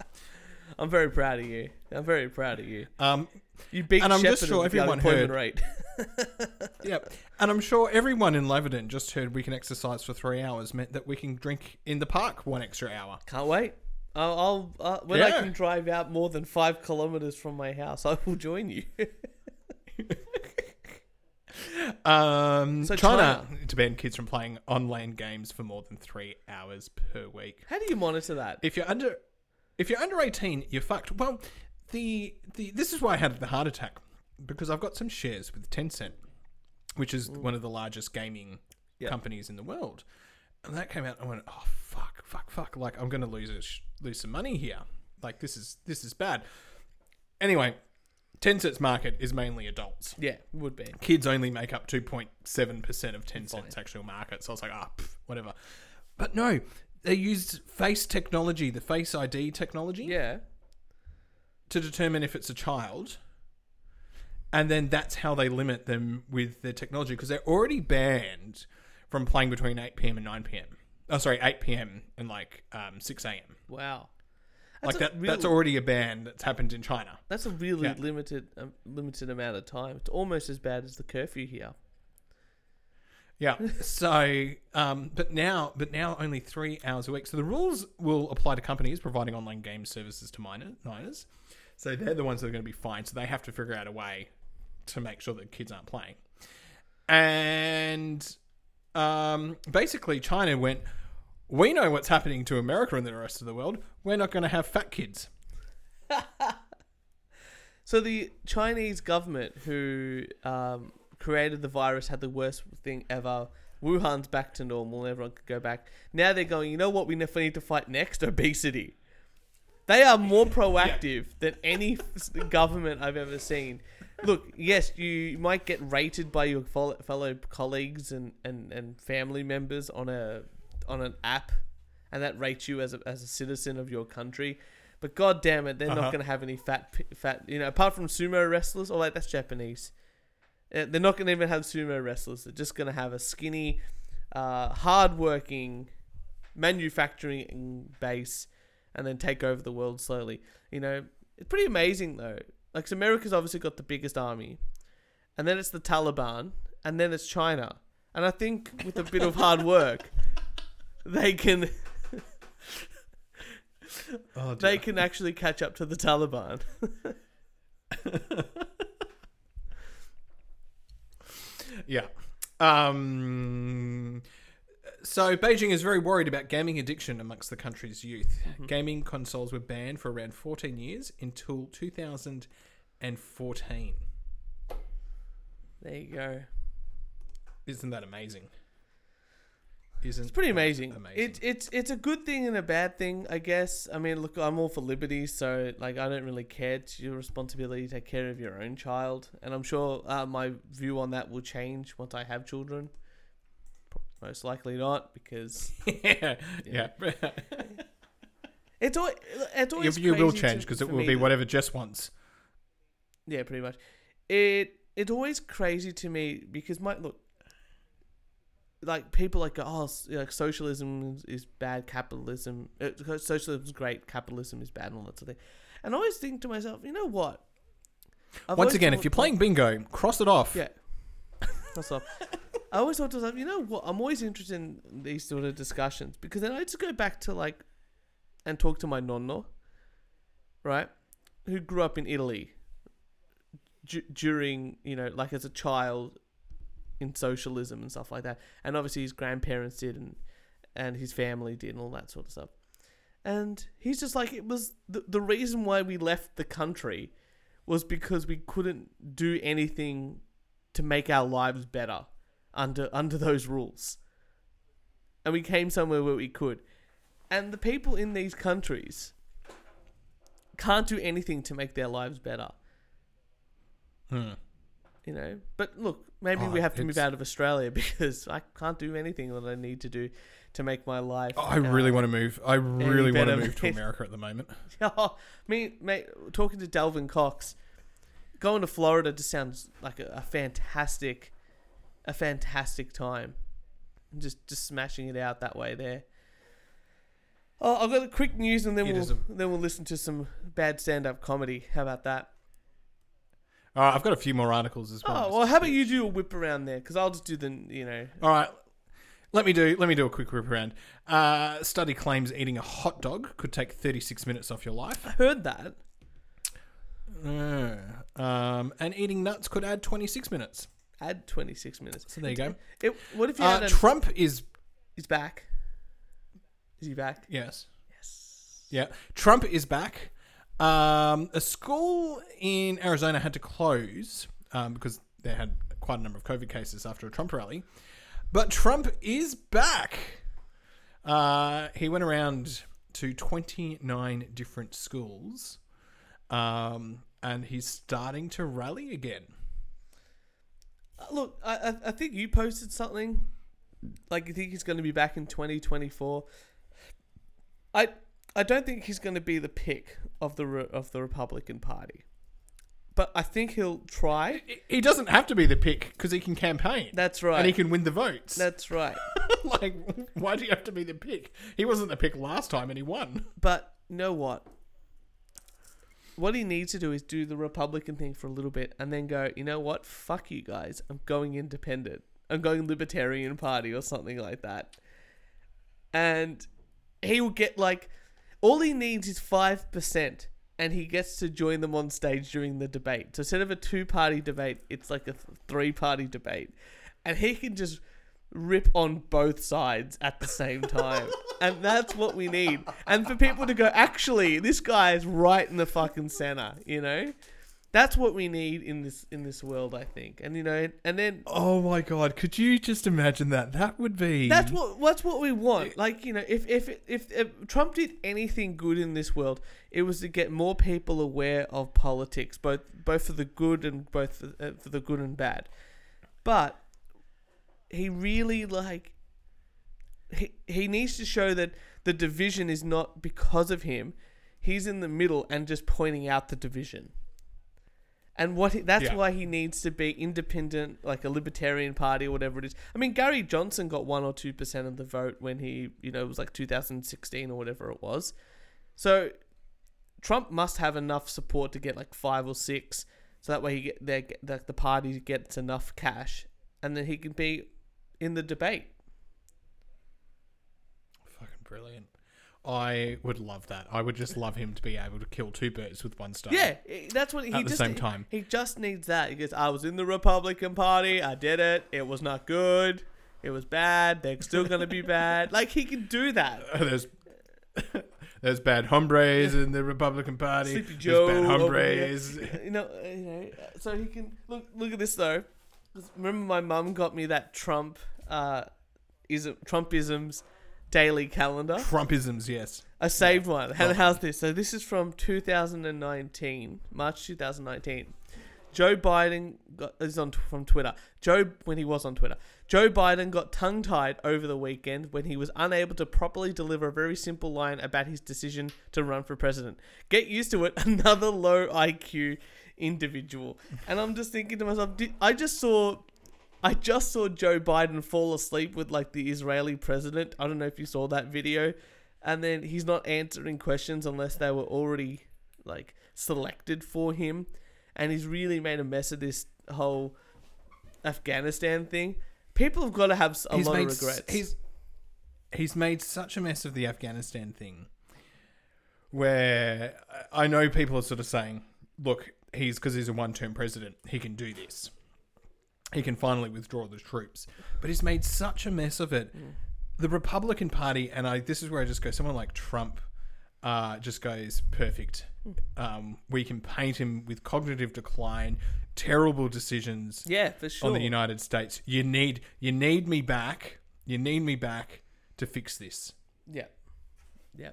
I'm very proud of you. I'm very proud of you. Um, You beat And I'm just sure the everyone heard- rate. Yep. And I'm sure everyone in Laverton just heard we can exercise for three hours meant that we can drink in the park one extra hour. Can't wait. I'll, I'll uh, when I can drive out more than five kilometers from my house, I will join you. Um, So China, to ban kids from playing online games for more than three hours per week. How do you monitor that? If you're under, if you're under 18, you're fucked. Well, the the this is why I had the heart attack because I've got some shares with Tencent, which is one of the largest gaming Yeah. companies in the world. And that came out, and I went, "Oh fuck, fuck, fuck! Like I'm going to lose a sh- lose some money here. Like this is this is bad." Anyway, Tencent's market is mainly adults. Yeah, would be. Kids only make up 2.7% of Tencent's actual market. So I was like, ah, pff, whatever. But no, they used face technology, the face ID technology, Yeah. to determine if it's a child. And then that's how they limit them with their technology because they're already banned from playing between 8 p.m. and 9 p.m. Oh, sorry, 8 p.m. and like um, 6 a.m. Wow. Like a that, real- that's already a ban that's happened in China. That's a really Yeah. limited um, limited amount of time. It's almost as bad as the curfew here. Yeah. So, um, but now, but now only three hours a week. So the rules will apply to companies providing online game services to minor, minors. So they're the ones that are going to be fined. So they have to figure out a way to make sure that kids aren't playing. And um, basically, China went. We know what's happening to America and the rest of the world. We're not going to have fat kids. So the Chinese government who um, created the virus had the worst thing ever. Wuhan's back to normal. Everyone could go back. Now they're going. You know what? We ne- need to fight next: obesity. They are more proactive than any government I've ever seen. Look, yes, you might get rated by your fellow colleagues and, and, and family members on a on an app, and that rates you as a, as a citizen of your country. But god damn it, they're Uh-huh. not going to have any fat fat. You know, apart from sumo wrestlers. Oh wait, that's Japanese. Uh, They're not going to even have sumo wrestlers. They're just going to have a skinny, uh, hard-working, manufacturing base, and then take over the world slowly. You know, it's pretty amazing though. Like, so America's obviously got the biggest army, and then it's the Taliban, and then it's China. And I think with a bit of hard work, they can Oh, they can actually catch up to the Taliban. Yeah. Um, so Beijing is very worried about gaming addiction amongst the country's youth. Gaming consoles were banned for around 14 years until 2014. There you go. Isn't that amazing? Isn't It's pretty amazing. amazing? It's it's it's a good thing and a bad thing, I guess. I mean, look, I'm all for liberty, so like I don't really care. It's your responsibility to take care of your own child, and I'm sure uh, my view on that will change once I have children. Most likely not, because yeah, yeah. it's always it's always you will crazy to- change because it will be that- whatever Jess wants. Yeah, pretty much. It it's always crazy to me because my look, like people like oh, like socialism is, bad, capitalism, uh, socialism is great, capitalism is bad, and all that sort of thing. And I always think to myself, you know what? I've Once again, if you're playing bingo, cross it off. yeah, that's all. I always thought to myself, you know what? I'm always interested in these sort of discussions because then I just go back to like and talk to my nonno, right, who grew up in Italy d- during you know like as a child in socialism and stuff like that, and obviously his grandparents did and and his family did and all that sort of stuff. And he's just like it was the the reason why we left the country was because we couldn't do anything to make our lives better under under those rules. And we came somewhere where we could. And the people in these countries can't do anything to make their lives better, Hmm. You know. But look, maybe Oh, we have to move out of Australia because I can't do anything that I need to do to make my life. Oh, I really uh, want to move. I really want to move to. America at the moment. Oh, me, mate, talking to Delvin Cox, going to Florida just sounds like a, a fantastic, a fantastic time. Just just smashing it out that way there. Oh, I've got a quick news and then It we'll a- then we'll listen to some bad stand up comedy. How about that? All right, I've got a few more articles as well. Oh well, how about you do a whip around there? Because I'll just do the you know. All right. Let me do let me do a quick whip around. Uh, study claims eating a hot dog could take 36 minutes off your life. I heard that. Uh, um, and eating nuts could add 26 minutes. Add twenty six minutes. So there you go. It, what if you Uh, had a, Trump is He's back. Is he back? yes, Yes. yeah. Trump is back. Um, a school in Arizona had to close um, because they had quite a number of COVID cases after a Trump rally. But Trump is back. Uh, he went around to 29 different schools um, and he's starting to rally again. Uh, Look, I, I I think you posted something. Like you think he's going to be back in 2024. I I don't think he's going to be the pick of the re- of the Republican Party. But I think he'll try. He- doesn't have to be the pick because he can campaign That's right. and he can win the votes. That's right. like, why do you have to be the pick? He wasn't the pick last time and he won. But you know what? What he needs to do is do the Republican thing for a little bit and then go, you know what? Fuck you guys. I'm going independent. I'm going Libertarian Party or something like that. And he will get like, all he needs is 5%. And he gets to join them on stage during the debate. So instead of a two party debate, it's like a three party debate. And he can just rip on both sides at the same time. and that's what we need. And for people to go, actually, this guy is right in the fucking center, you know? That's what we need in this in this world, I think. And you know, and then Oh my god, could you just imagine that? That would be. that's what that's what we want. Like you know, if if if, if Trump did anything good in this world, it was to get more people aware of politics, both both for the good and both for, uh, for the good and bad. But he really like he he needs to show that the division is not because of him. He's in the middle and just pointing out the division. And what he, that's Yeah. why he needs to be independent, like a libertarian party or whatever it is. I mean, Gary Johnson got one or two percent of the vote when he, you know, it was like 2016 or whatever it was. So Trump must have enough support to get like five or six, so that way he get they that the party gets enough cash, and then he can be in the debate. Fucking brilliant. I would love that. I would just love him to be able to kill two birds with one stone. Yeah, that's what he At the just same time. He just needs that. He goes, "I was in the Republican Party. I did it. It was not good. It was bad. They're still gonna be bad." Like he can do that. there's there's bad hombres in the Republican Party. Sleepy there's bad hombres. You know, uh, you know. So he can look. Look at this though. Remember, my mum got me that Trump, uh, ism, Trumpisms daily calendar. Trumpisms, yes. I saved one. How, Oh. How's this? So this is from 2019, March 2019. Joe Biden got is on from Twitter. Joe when he was on Twitter. Joe Biden got tongue tied over the weekend when he was unable to properly deliver a very simple line about his decision to run for president. Get used to it. Another low IQ individual. And I'm just thinking to myself, did, I just saw I just saw Joe Biden fall asleep with like the Israeli president. I don't know if you saw that video. And then he's not answering questions unless they were already like selected for him. And he's really made a mess of this whole Afghanistan thing. People have got to have a lot made, of s- regrets. He's he's made such a mess of the Afghanistan thing, where uh, I know people are sort of saying, "Look, he's because he's a one-term president, he can do this. He can finally withdraw the troops." But he's made such a mess of it. The Republican Party, and I this is where I just go. Someone like Trump. Uh, just goes perfect. Um, we can paint him with cognitive decline, terrible decisions, yeah, for sure. on the United States. You need you need me back. You need me back to fix this. yeah. Yeah.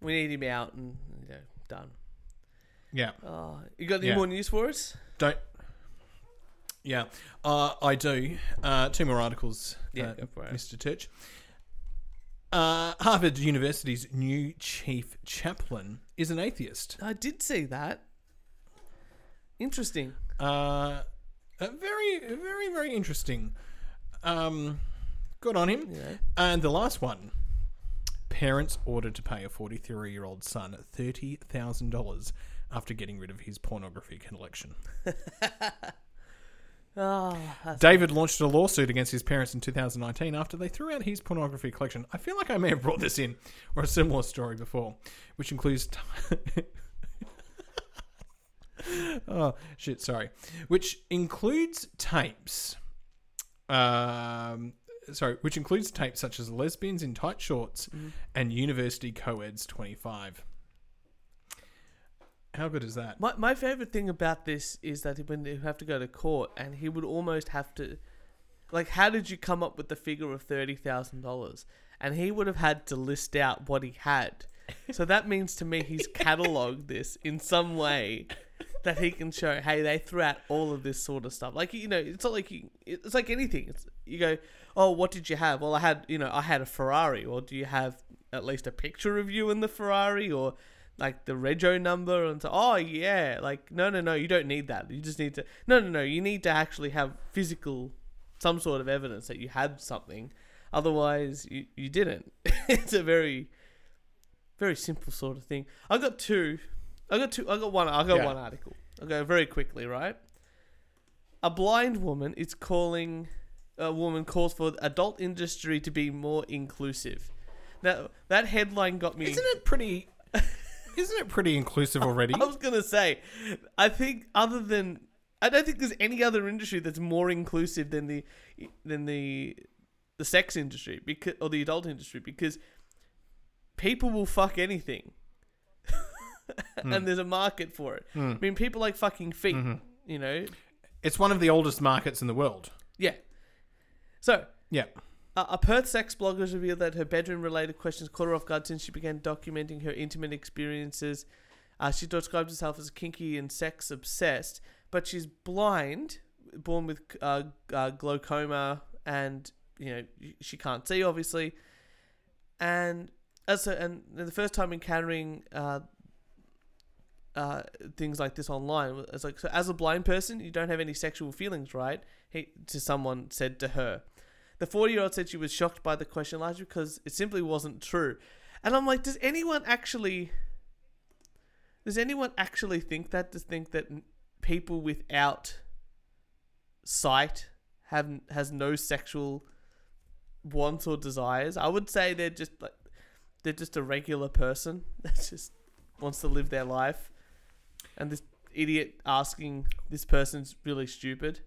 We need him out and you know, done. Yeah. Oh, you got any Yeah. more news for us? Don't. Yeah, uh, I do. Uh, two more articles, Yeah, uh, for it. Mr. Church. Uh, Harvard University's new chief chaplain is an atheist. I did see that. Interesting. Uh, uh, very, very, very interesting. Um, good on him. Yeah. And the last one. Parents ordered to pay a 43 year old son $30,000 after getting rid of his pornography collection. Oh, David launched a lawsuit against his parents in 2019 after they threw out his pornography collection. I feel like I may have brought this in or a similar story before, which includes. oh, shit, sorry. Which includes tapes. Um, sorry, which includes tapes such as Lesbians in Tight Shorts and University Coeds 25. How good is that? My my favorite thing about this is that when they have to go to court, and he would almost have to, like, how did you come up with the figure of thirty thousand dollars? And he would have had to list out what he had. So that means to me he's catalogued this in some way that he can show. Hey, they threw out all of this sort of stuff. Like you know, it's not like you, it's like anything. It's, you go, oh, what did you have? Well, I had you know I had a Ferrari. Or do you have at least a picture of you in the Ferrari? Or like the rego number and so oh yeah like no no no you don't need that. You just need to no no no you need to actually have physical some sort of evidence that you had something. Otherwise you, you didn't. It's a very very simple sort of thing. I got two i got two i got one i got Yeah. one article. I'll go very quickly right? A blind woman is calling a woman calls for the adult industry to be more inclusive. Now that headline got me Isn't it pretty. Isn't it pretty inclusive already? I was gonna say, I think other than I don't think there's any other industry that's more inclusive than the than the the sex industry because or the adult industry because people will fuck anything, and hmm. there's a market for it. Hmm. I mean, people like fucking feet. Mm-hmm. You know, It's one of the oldest markets in the world. yeah. So Yeah. Uh, a Perth sex blogger has revealed that her bedroom-related questions caught her off guard since she began documenting her intimate experiences. Uh, she describes herself as kinky and sex-obsessed, but she's blind, born with uh, uh, glaucoma, and you know she can't see, obviously. And as a, and the first time encountering uh, uh, things like this online, it's like so as a blind person, you don't have any sexual feelings, right? He to someone said to her. The 40 year old said she was shocked by the question largely because it simply wasn't true. And I'm like, does anyone actually. Does anyone actually think that? To think that people without sight have has no sexual wants or desires? I would say they're just like they're just a regular person that just wants to live their life. And this idiot asking this person's really stupid.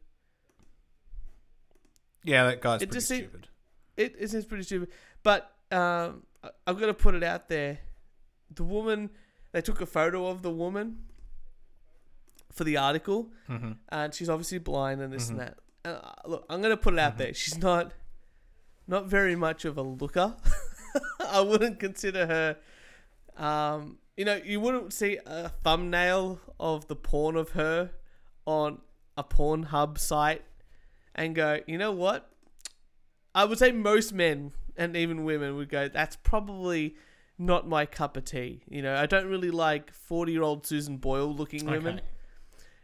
Yeah, that guy's It pretty just stupid. it, it seems pretty stupid. But um, I- I've got to put it out there. The woman, they took a photo of the woman for the article, hmm and she's obviously blind and this Mhm. and that. And, uh, look, I'm going to put it out Mhm. there. She's not, not very much of a looker. I wouldn't consider her. Um, you know, you wouldn't see a thumbnail of the porn of her on a Pornhub site and go, you know what? I would say most men and even women would go, that's probably not my cup of tea. You know, I don't really like 40 year old Susan Boyle looking women. Okay.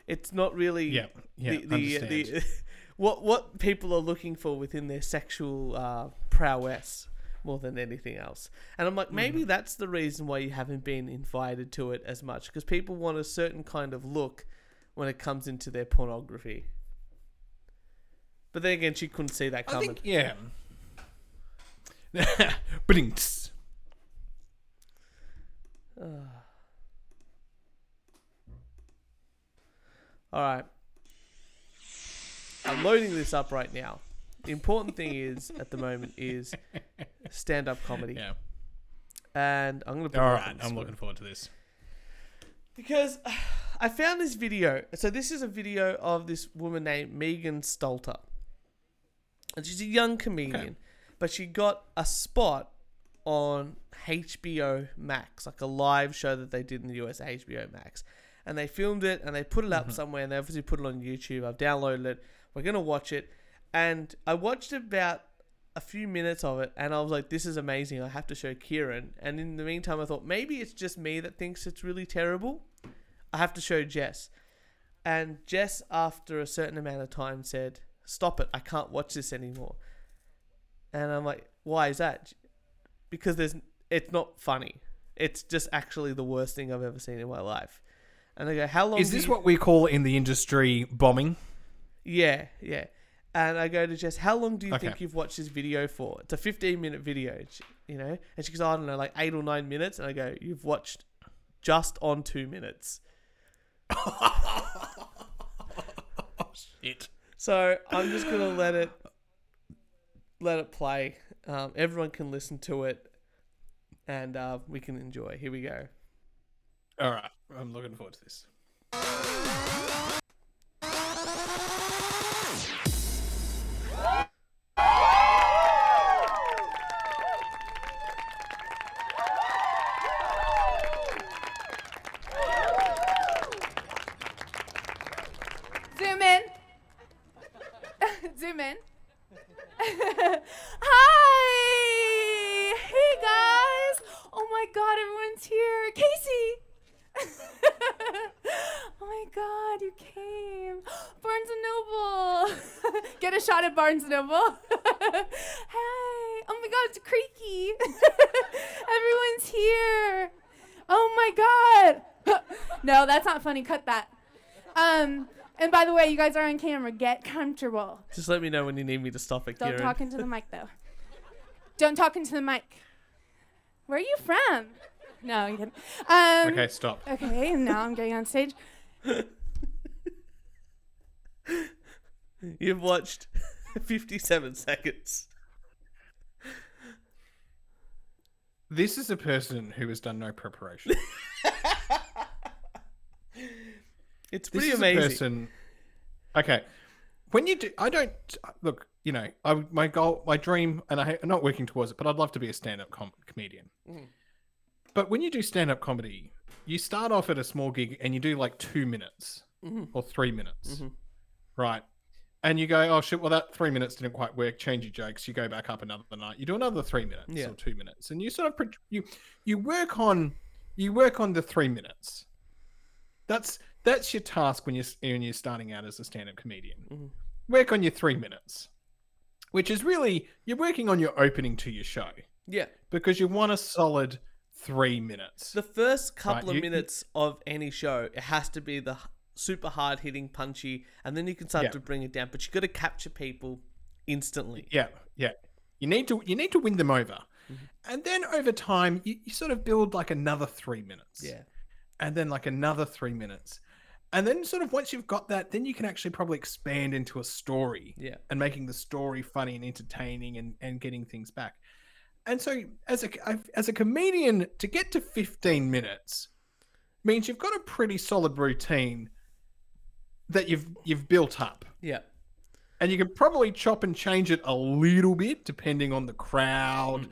It's not really Yeah, yeah, the, the, the what what people are looking for within their sexual uh, prowess more than anything else. And I'm like, maybe Mm-hmm. that's the reason why you haven't been invited to it as much because people want a certain kind of look when it comes into their pornography. But then again, she couldn't see that I coming. think, yeah. Blinks. All right. I'm loading this up right now. The important thing is at the moment is stand-up comedy, Yeah. and I'm gonna. Put All up right, on the I'm screen. looking forward to this. because I found this video. So this is a video of this woman named Megan Stalter, and she's a young comedian, but she got a spot on HBO Max, like a live show that they did in the US, HBO Max, and they filmed it and they put it up mm-hmm. somewhere, and they obviously put it on YouTube. I've downloaded it. We're gonna watch it, and I watched about a few minutes of it and I was like, this is amazing. I have to show Kieran. And in the meantime, I thought maybe it's just me that thinks it's really terrible. I have to show Jess. And Jess, after a certain amount of time, said, "Stop it! I can't watch this anymore." And I'm like, "Why is that?" Because there's, it's not funny. It's just actually the worst thing I've ever seen in my life. And I go, "How long?" Is this you-" what we call in the industry bombing? Yeah, yeah. And I go to Jess, how long do you Okay. think you've watched this video for? It's a 15 minute video, you know? And she goes, oh, I don't know, like eight or nine minutes. And I go, you've watched just on two minutes. Shit. So I'm just to let it, let it play. Um, everyone can listen to it and uh, we can enjoy. Here we go. All right, I'm looking forward to this. Barnes and Noble. Hi. Oh my god, it's creaky. everyone's here. Oh my god. no, that's not funny. Cut that. Um, and by the way, you guys are on camera. Get comfortable. Just let me know when you need me to stop it, Don't Kieran. talk into the mic though. Don't talk into the mic. Where are you from? No, I'm kidding. Um, Okay, stop. Okay, now I'm getting on stage. You've watched 57 seconds. This is a person who has done no preparation. It's This pretty is amazing. a person. Okay, when you do, I don't look. You know, I my goal, my dream, and I, I'm not working towards it, but I'd love to be a stand-up com- comedian. Mhm. But when you do stand-up comedy, you start off at a small gig and you do like two minutes Mhm. or three minutes, Mhm. right? And you go, oh shit, well that three minutes didn't quite work. Change your jokes. You go back up another night. You do another three minutes Yeah. or two minutes, and you sort of you you work on you work on the three minutes. That's that's your task when you're when you're starting out as a stand-up comedian. Mhm. Work on your three minutes, which is really you're working on your opening to your show Yeah. because you want a solid three minutes. The first couple Right, of you- minutes of any show, it has to be the super hard hitting, punchy, and then you can start Yeah. to bring it down. But you got to capture people instantly. Yeah, yeah. You need to you need to win them over, Mm-hmm. and then over time you, you sort of build like another three minutes. Yeah. and then like another three minutes. And then, sort of, once you've got that, then you can actually probably expand into a story Yeah. and making the story funny and entertaining and, and getting things back. And so, as a as a comedian, to get to fifteen minutes means you've got a pretty solid routine that you've you've built up, Yeah. and you can probably chop and change it a little bit depending on the crowd Mm.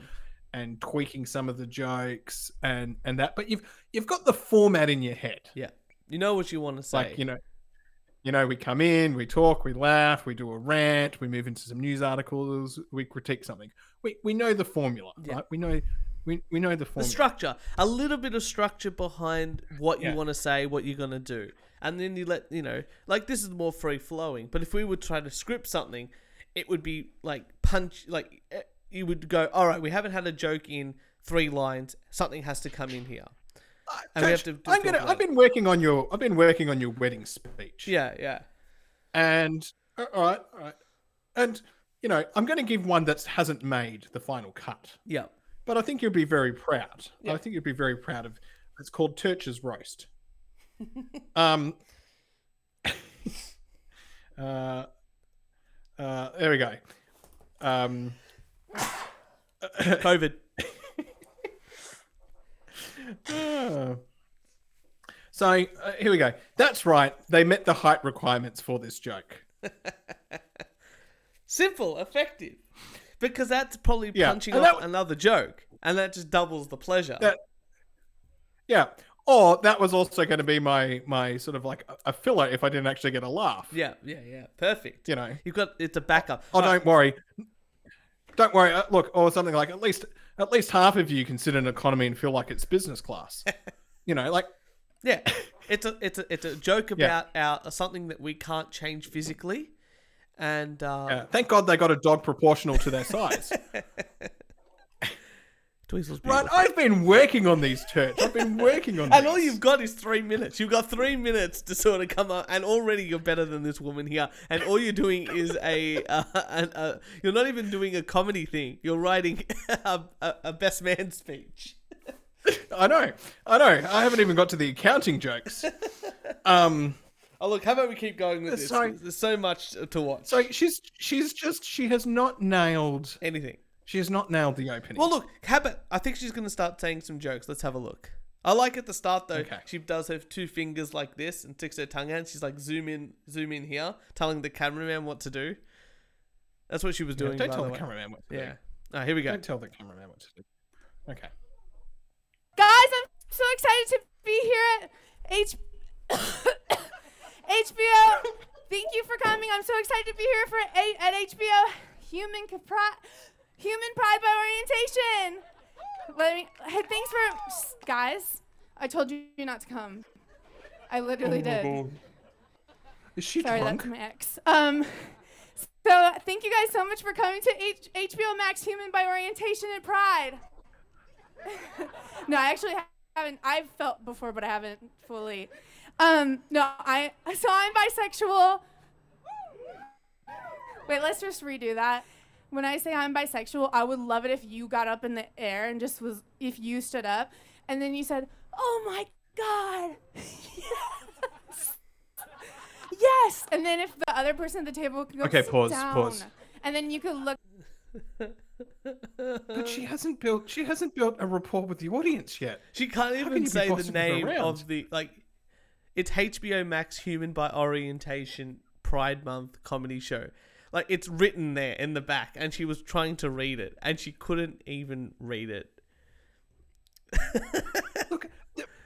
and tweaking some of the jokes and and that. But you've you've got the format in your head. Yeah. You know what you want to say. Like you know, you know, we come in, we talk, we laugh, we do a rant, we move into some news articles, we critique something. We we know the formula, Yeah. right? We know we, we know the form. the structure. A little bit of structure behind what Yeah. you want to say, what you're going to do. And then you let, you know, like this is more free flowing. But if we would try to script something, it would be like punch, like eh, you would go, all right, we haven't had a joke in three lines. Something has to come in here. Uh, and we have to I'm gonna, I've been working on your. I've been working on your wedding speech. Yeah, yeah. And uh, all right, all right, and you know, I'm going to give one that hasn't made the final cut. Yeah. But I think you'll be very proud. Yeah. I think you'll be very proud of. It's called Church's roast. um. uh, uh, there we go. Um. COVID. uh, so uh, here we go. That's right. They met the height requirements for this joke. Simple, effective. Because that's probably Yeah, punching and off that- another joke. And that just doubles the pleasure. That- Yeah. Or that was also going to be my my sort of like a- filler if I didn't actually get a laugh. yeah, yeah, yeah. Perfect. You know. You've got it's a backup. Oh, don't worry. Don't worry. Uh, look, or something like at least at least half of you consider an economy and feel like it's business class. you know, like Yeah. it's a it's a it's a joke Yeah. about our something that we can't change physically, and uh, Yeah, thank God they got a dog proportional to their size. Tweezer's right. I've been working on these, Church. I've been working on And these. all you've got is three minutes. You've got three minutes to sort of come up, and already you're better than this woman here. And all you're doing is a, uh, an, uh, you're not even doing a comedy thing. You're writing a, a, a best man speech. I know, I know. I haven't even got to the accounting jokes. Um, Oh look, how about we keep going with this? Sorry. There's so much to watch. so she's she's just she has not nailed Anything. she has not nailed the opening. Well, look, how about I think she's gonna start saying some jokes. Let's have a look. I like at the start though. Okay. She does have two fingers like this and sticks her tongue out. She's like zoom in, zoom in here, telling the cameraman what to do. That's what she was Yeah, doing. don't by tell the the way. cameraman what to Yeah. do. Oh, here we go. Don't tell the cameraman what to do. Okay. Guys, I'm so excited to be here at H- HBO. Thank you for coming. I'm so excited to be here for a- at HBO Human Capri- Human Pride by Orientation. Let me. Hey, thanks for guys. I told you not to come. I literally did. Is she Sorry, drunk? that's my ex. Um, so thank you guys so much for coming to H- HBO Max Human by Orientation and Pride. no, I actually haven't. I've felt before, but I haven't fully. Um, no, I. So I'm bisexual. Wait, let's just redo that. When I say I'm bisexual, I would love it if you got up in the air and just was, if you stood up and then you said, Oh my God. yes. Yes. And then if the other person at the table could go, Okay, "Sit pause, down." pause. And then you could look. But she hasn't built she hasn't built a rapport with the audience yet. She can't can even you be say the name of the like. It's HBO Max Human by Orientation Pride Month comedy show. Like it's written there in the back, and she was trying to read it, and she couldn't even read it. Look,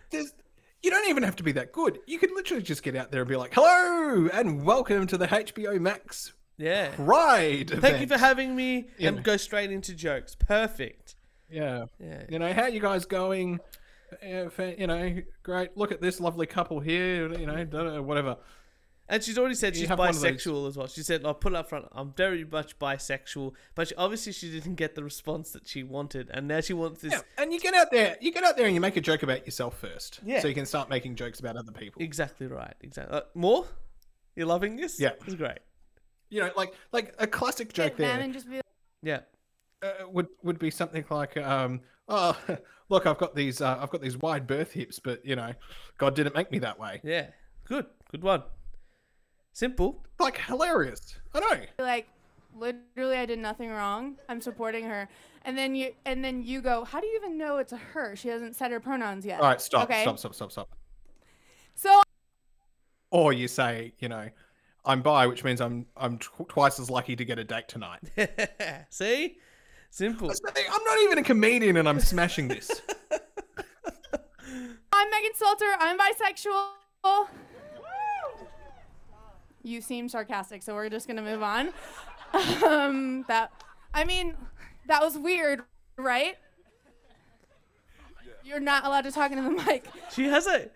there's you don't even have to be that good. You could literally just get out there and be like, "Hello and welcome to the HBO Max Yeah. Pride." Thank you for having me, Yeah. and go straight into jokes. Perfect. Yeah. Yeah. You know, how you guys going? Fa- you know, great. Look at this lovely couple here. You know, don't know, whatever. And she's already said You she's have one of those- bisexual as well. She said, "I'll put it up front. I'm very much bisexual." But she, obviously, she didn't get the response that she wanted, and now she wants this. Yeah, and you get out there, you get out there, and you make a joke about yourself first, Yeah. so you can start making jokes about other people. Exactly right. Exactly. Uh, more? You're loving this? Yeah. it's great. You know, like like a classic joke Get there and just be Yeah. uh, would would be something like, um, "Oh, look, I've got these, uh, I've got these wide birth hips, but you know, God didn't make me that way." Yeah. Good. Good one. Simple. Like hilarious. I know. like literally I did nothing wrong. I'm supporting her. And then you and then you go, How do you even know it's a her? She hasn't said her pronouns yet. All right, stop, Okay. stop, stop, stop, stop. So Or you say, you know, I'm bi, which means I'm I'm tw- twice as lucky to get a date tonight. See? Simple. That's the thing, I'm not even a comedian, and I'm smashing this. I'm Megan Stalter, I'm bisexual. You seem sarcastic, so we're just gonna move on. Um that I mean, that was weird, right? You're not allowed to talk into the mic. She has a.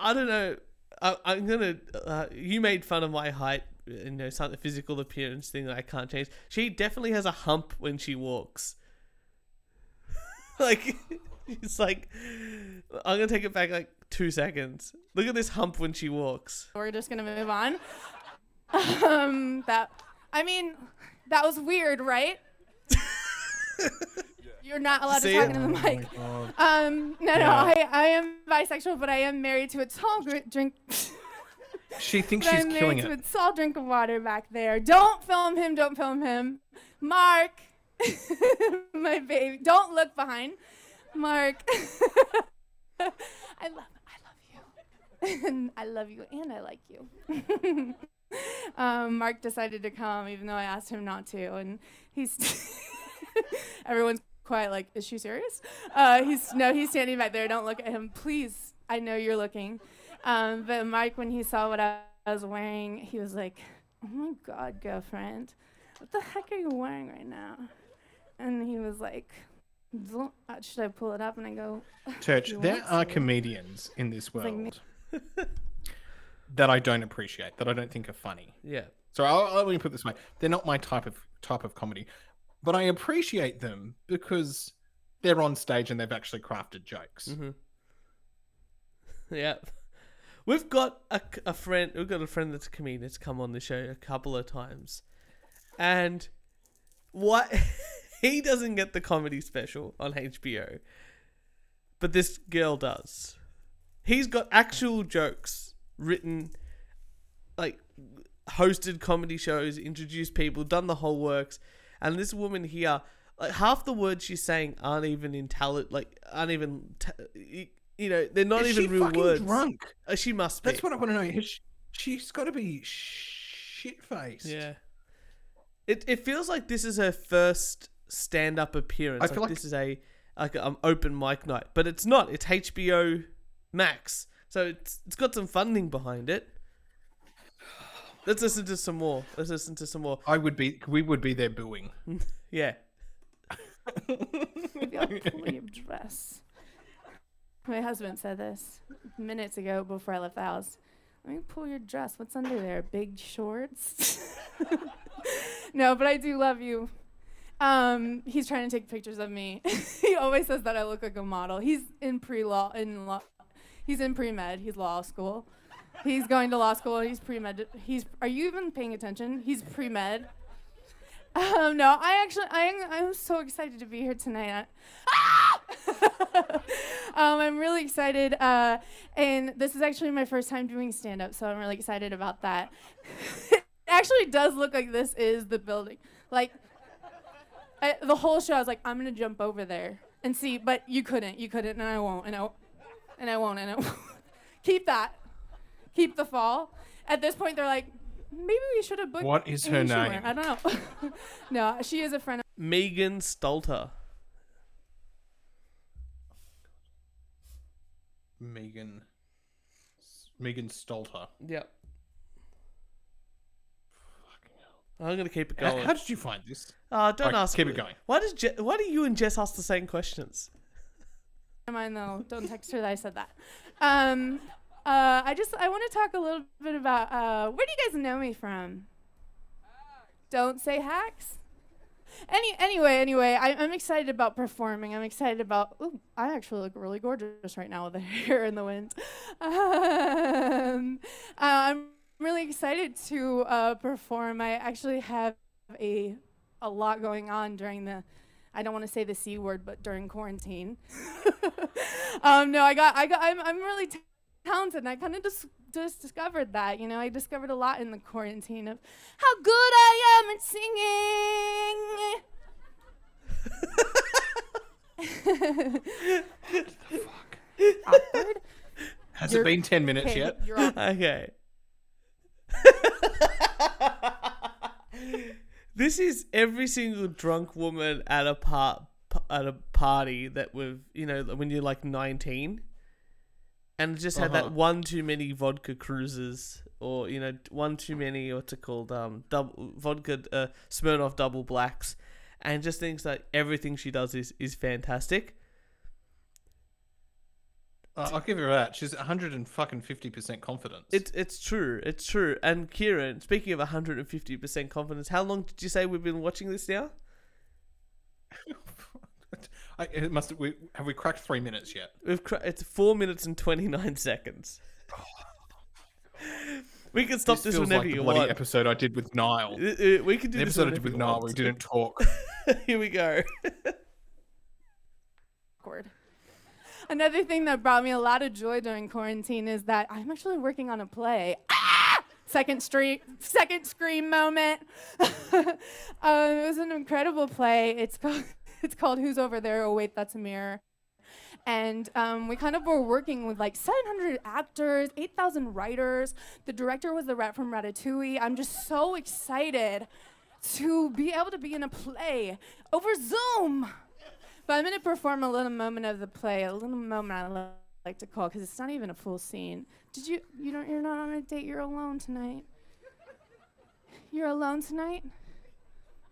I don't know. I, I'm gonna. Uh, you made fun of my height. You know, something physical appearance thing that I can't change. She definitely has a hump when she walks. like, it's like. I'm gonna take it back like two seconds. Look at this hump when she walks. We're just gonna move on. Um, that I mean, that was weird, right? You're not allowed See to talk it? into the mic. Um, no, no, Yeah. I, I am bisexual, but I am married to a tall gr- drink. She thinks she's killing it. a tall drink of water back there. Don't film him. Don't film him. Mark, my baby. Don't look behind. Mark. I love, I love you. and I love you, and I like you. um, Mark decided to come, even though I asked him not to, and he's. Everyone's quiet, like, is she serious? Uh, he's no, he's standing back there. Don't look at him, please. I know you're looking. Um, but Mike, when he saw what I was wearing, he was like, "Oh my God, girlfriend, what the heck are you wearing right now?" And he was like, uh, "Should I pull it up?" And I go, Church, there are to? comedians in this like, world that I don't appreciate, that I don't think are funny. Yeah. So I'll, I'll- let me put this way: they're not my type of type of comedy, but I appreciate them because they're on stage and they've actually crafted jokes. Mm-hmm. Yeah. We've got a, a friend. We've got a friend that's a comedian that's come on the show a couple of times, and what he doesn't get the comedy special on HBO, but this girl does. He's got actual jokes written, like hosted comedy shows, introduced people, done the whole works, and this woman here, like half the words she's saying aren't even intelligent, like aren't even, t- you know, they're not Is even she real fucking words. drunk? Uh, she must be. That's what I want to know. Is she, she's got to be shit faced. Yeah. It it feels like this is her first stand up appearance. I feel like- this is a like an um, open mic night, but it's not. It's HBO Max, so it's it's got some funding behind it. Let's listen to some more. Let's listen to some more. I would be. We would be there booing. Yeah. Maybe I'll pull your dress. My husband said this minutes ago before I left the house. Let me pull your dress. What's under there? Big shorts? no, but I do love you. Um, he's trying to take pictures of me. he always says that I look like a model. He's in pre-law in law. He's in pre-med. He's law school. He's going to law school. He's pre-med. He's. Are you even paying attention? He's pre-med. Um, no, I actually, I, I'm so excited to be here tonight. I- um, I'm really excited, uh, and this is actually my first time doing stand-up, so I'm really excited about that. it actually does look like this is the building. Like, I, the whole show, I was like, I'm gonna jump over there and see, but you couldn't, you couldn't, and I won't, and I, and I won't, and I won't. keep that, keep the fall. At this point, they're like, maybe we should have booked. What is her Amy Schumer." name? I don't know. no, she is a friend of Megan Stalter. Megan. Megan Stalter. Yep. I'm gonna keep it going. how did you find this? Uh, don't Alright, ask. keep me. it going. Why does Je- Why do you and Jess ask the same questions? mine though. Don't text her that I said that. Um, uh, I just I want to talk a little bit about uh, where do you guys know me from? Don't say hacks. Any anyway, anyway, I, I'm excited about performing. I'm excited about. Ooh, I actually look really gorgeous right now with the hair in the wind. Um, uh, I'm really excited to uh, perform. I actually have a a lot going on during the. I don't want to say the c word, but during quarantine. um, no, I got, I got, I'm, I'm really t- talented, and I kind of just, just discovered that. You know, I discovered a lot in the quarantine of how good I am at singing. Fuck. Awkward. Has You're- it been 10 minutes Okay, yet? you're on. Okay. this is every single drunk woman at a part at a party that with you know when you're like 19 and just had that Uh-huh. one too many vodka Cruisers or you know one too many what's it called um double vodka uh, Smirnoff double blacks and just thinks that everything she does is is fantastic Uh, I'll give her that. She's 150% confidence. It's it's true. It's true. And Kieran, speaking of 150% confidence, how long did you say we've been watching this now? I, it must have, we, have we cracked three minutes yet? We've cr- it's four minutes and 29 seconds. we can stop this, feels whenever like the you bloody want. episode I did with Niall. Uh, uh, we can do The this episode I did with you Niall we didn't talk. Here we go. awkward. Another thing that brought me a lot of joy during quarantine is that I'm actually working on a play. Ah! Second street, second scream moment. um, it was an incredible play. It's called it's called Who's Over There? Oh wait, that's a mirror. And um, we kind of were working with like 700 actors, 8,000 writers. The director was the rat from Ratatouille. I'm just so excited to be able to be in a play over Zoom. But I'm going to perform a little moment of the play, a little moment I like to call because it's not even a full scene. Did you? You don't. You're not on a date. You're alone tonight. You're alone tonight.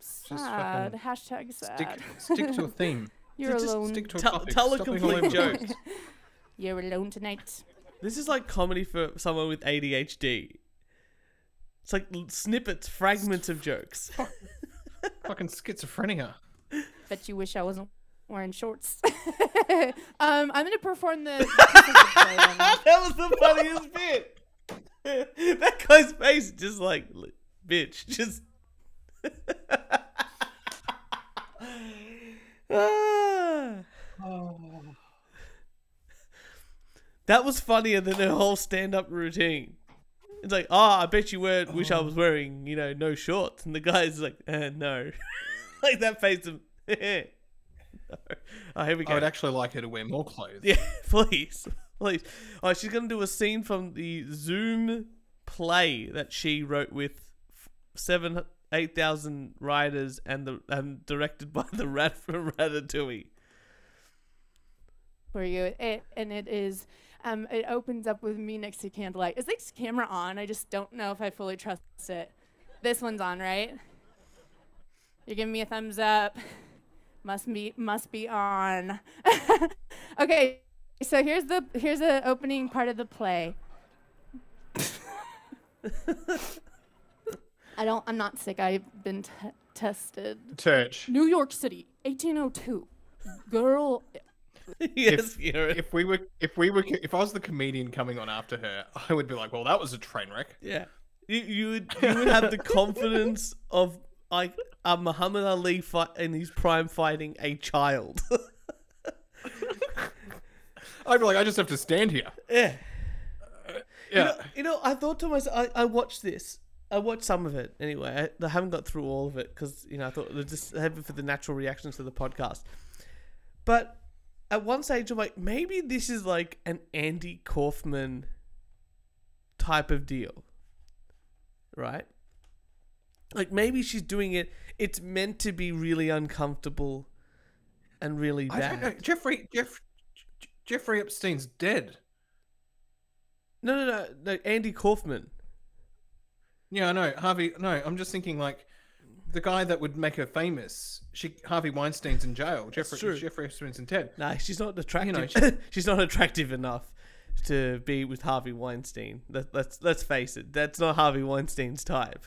Sad. fucking Hashtag sad. Stick, stick to a theme. You're just alone. Stick to a Tell- topic. tell a Stop being complete all over the joke. You're alone tonight. This is like comedy for someone with ADHD. It's like l- snippets, fragments of jokes. Fucking schizophrenia. Bet you wish I wasn't wearing shorts. um, I'm gonna perform the. that was the funniest bit. that guy's face just like bitch, just. Ah. That was funnier than her whole stand-up routine. It's like, oh, I bet you weren't. wish I was wearing, you know, no shorts, and the guy's like, uh, no, like that face of. no. Oh, here we go. I would actually like her to wear more clothes. Yeah, please, please. Oh, she's gonna do a scene from the Zoom play that she wrote with seven, eight thousand riders and the and directed by the rat from Ratatouille. for you. It and it is. Um, it opens up with me next to candlelight. Is this camera on? I just don't know if I fully trust it. This one's on, right? You're giving me a thumbs up. Must be must be on. okay, so here's the here's the opening part of the play. I don't. I'm not sick. I've been t- tested. Church. New York City, 1802. Girl yes, Kieran. If we were, if we were, if I was the comedian coming on after her, I would be like, well, that was a train wreck. yeah, you, you would you would have the confidence of like a Muhammad Ali fight in his prime fighting a child. I'd be like, I just have to stand here. yeah. Yeah. You know, you know, I thought to myself, I, I watched this. I watched some of it anyway. I, I haven't got through all of it because you know I thought just have for the natural reactions to the podcast. But at one stage, I'm like, maybe this is like an Andy Kaufman type of deal, right? Like maybe she's doing it. It's meant to be really uncomfortable and really I don't know. bad. Jeffrey, Jeff, Jeffrey Epstein's dead. No, no, no, no. Andy Kaufman. Yeah, I know. Harvey, no, I'm just thinking like the guy that would make her famous. She Harvey Weinstein's in jail. Jeffrey, true. Jeffrey Epstein's in dead. No, she's not attractive. know, she's not attractive enough to be with Harvey Weinstein. Let, let's let's face it. That's not Harvey Weinstein's type,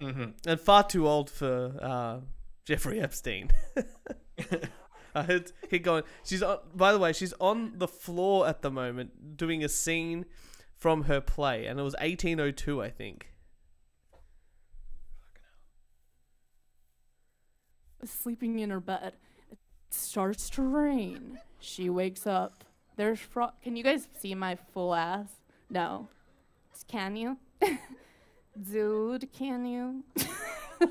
Mm-hmm. and far too old for uh, Jeffrey Epstein. I heard keep going. She's on. By the way, she's on the floor at the moment doing a scene from her play, and it was 1802, I think. Sleeping in her bed. It starts to rain. She wakes up. There's fro- Can you guys see my full ass? No. Can you? Dude, can you?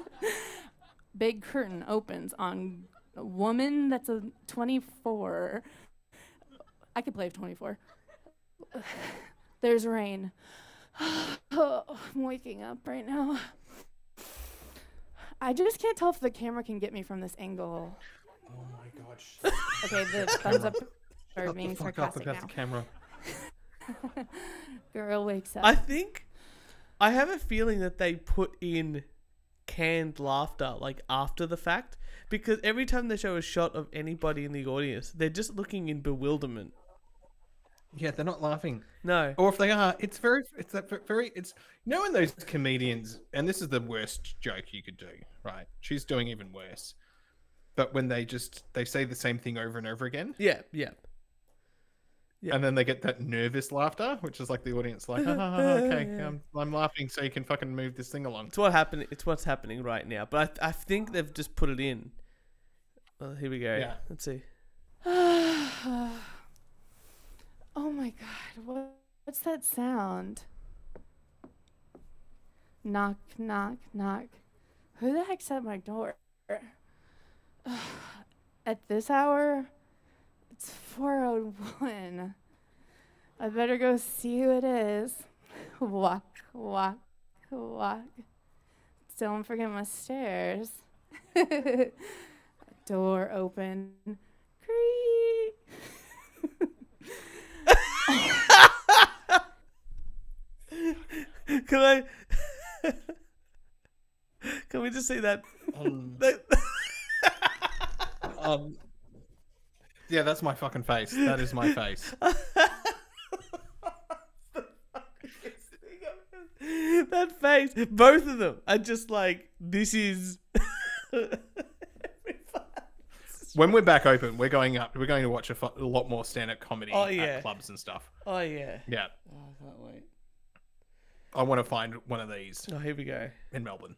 Big curtain opens on a woman that's a 24. I could play 24. There's rain. oh, I'm waking up right now. I just can't tell if the camera can get me from this angle. Oh my gosh. Okay, the thumbs up are being fuck up sarcastic now. the camera. Girl wakes up. I think I have a feeling that they put in canned laughter like after the fact because every time they show a shot of anybody in the audience, they're just looking in bewilderment. Yeah, they're not laughing. No. Or if they are, it's very, it's that very, it's you know when those comedians, and this is the worst joke you could do, right? She's doing even worse. But when they just they say the same thing over and over again, Yeah, yeah. Yeah. and then they get that nervous laughter, which is like the audience like, "Ah, ah, ah, okay, I'm, I'm laughing so you can fucking move this thing along. It's what happened. It's what's happening right now. But I, I think they've just put it in. Well, here we go. Yeah. Let's see. oh my god, what, what's that sound? Knock, knock, knock. Who the heck's at my door? At this hour? It's 401. I better go see who it is. Walk, walk, walk. Don't forget my stairs. Door open. Can I? Can we just say that? Um, um, yeah, that's my fucking face. That is my face. that face. Both of them are just like, this is. when we're back open, we're going up. We're going to watch a lot more stand-up comedy oh, yeah. clubs and stuff. Oh yeah. Yeah. Oh, I can't wait. I want to find one of these Oh, here we go. in Melbourne.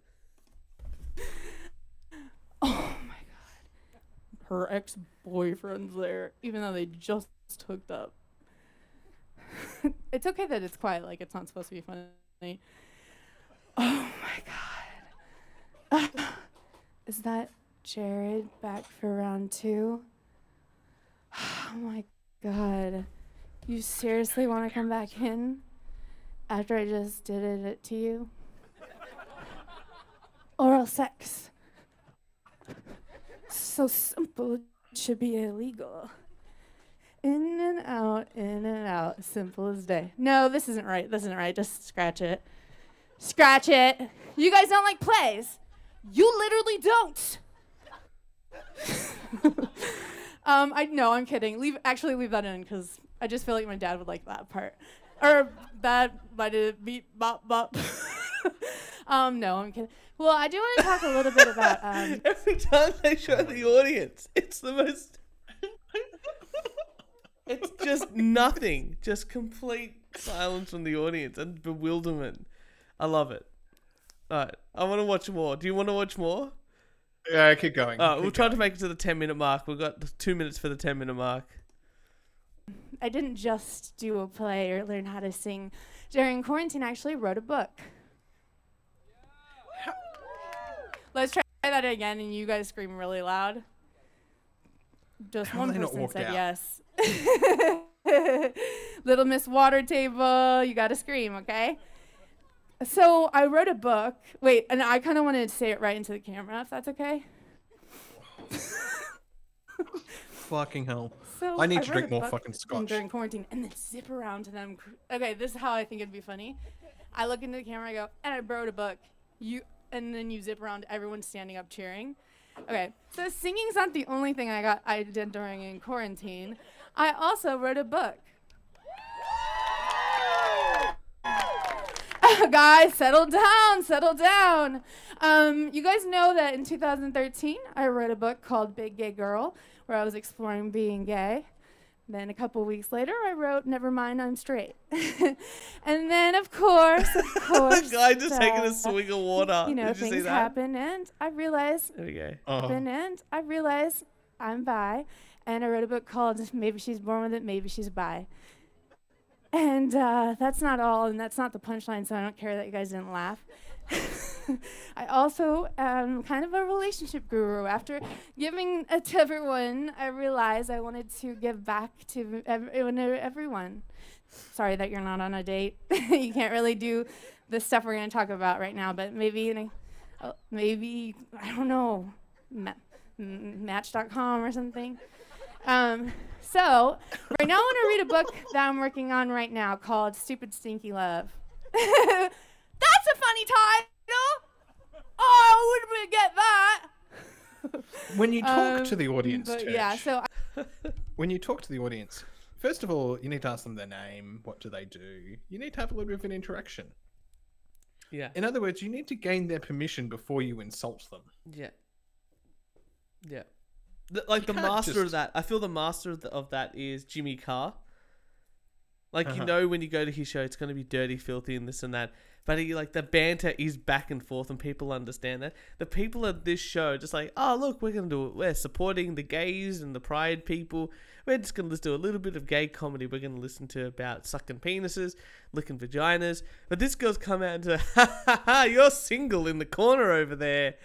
Oh my god. Her ex boyfriend's there, even though they just hooked up. it's okay that it's quiet, like it's not supposed to be funny. Oh my god. Is that Jared back for round two? Oh my god. You seriously want to come back in after I just did it to you? Oral sex so simple it should be illegal. In and out, in and out, simple as day. No, this isn't right. This isn't right. Just scratch it. Scratch it. You guys don't like plays. You literally don't. um, I no, I'm kidding. Leave actually leave that in because I just feel like my dad would like that part. Or that might have beat bop bop. um, no, I'm kidding. Well, I do want to talk a little bit about um, Every time they show the audience, it's the most. it's just nothing. Just complete silence from the audience and bewilderment. I love it. Alright, I want to watch more. Do you want to watch more? Yeah, keep going. Uh, keep we'll try to make it to the 10 minute mark. We've got two minutes for the 10 minute mark. I didn't just do a play or learn how to sing. During quarantine, I actually wrote a book. Let's try that again, and you guys scream really loud. Just How one will they not person said out? yes. Little Miss Water Table, you gotta scream, okay? So I wrote a book. Wait, and I kind of wanted to say it right into the camera, if that's okay. Fucking hell. So I need to drink more fucking scotch. during quarantine and then zip around to them. Okay, this is how I think it'd be funny. I look into the camera, I go, and I wrote a book. You and then you zip around, everyone's standing up cheering. Okay, so singing's not the only thing I got I did during in quarantine. I also wrote a book. guys, settle down, settle down. Um, you guys know that in 2013, I wrote a book called Big Gay Girl, where I was exploring being gay. Then a couple weeks later, I wrote Never Mind, I'm Straight. and then, of course, of course, the guy just taking uh, a swig of water. You know, Did you things that? happen, and I realized There we go. Happen, and I realized I'm bi, and I wrote a book called Maybe She's Born with It, Maybe She's Bi. And uh, that's not all, and that's not the punchline, so I don't care that you guys didn't laugh. I also am kind of a relationship guru. After giving it to everyone, I realized I wanted to give back to ev- everyone-. Sorry that you're not on a date. you can't really do the stuff we're going to talk about right now, but maybe, uh, maybe I don't know, ma- Match.com or something. Um, so right now, I want to read a book that I'm working on right now called "Stupid Stinky Love." That's a funny title. Oh, would we get that? When you talk to Um, the audience, Church, yeah. So when you talk to the audience, first of all, you need to ask them their name, what do they do. You need to have a little bit of an interaction. Yeah. In other words, you need to gain their permission before you insult them. Yeah. Yeah. The, like the can't master of that, I feel the master of, the, of that is Jimmy Carr. Like you Uh-huh. know when you go to his show, it's going to be dirty, filthy, and this and that. But he like the banter is back and forth, and people understand that. The people at this show just like, oh look, we're going to do it. We're supporting the gays and the pride people. We're just going to do a little bit of gay comedy. We're going to listen to about sucking penises, licking vaginas. But this girl's come out and to, ha ha ha, you're single in the corner over there.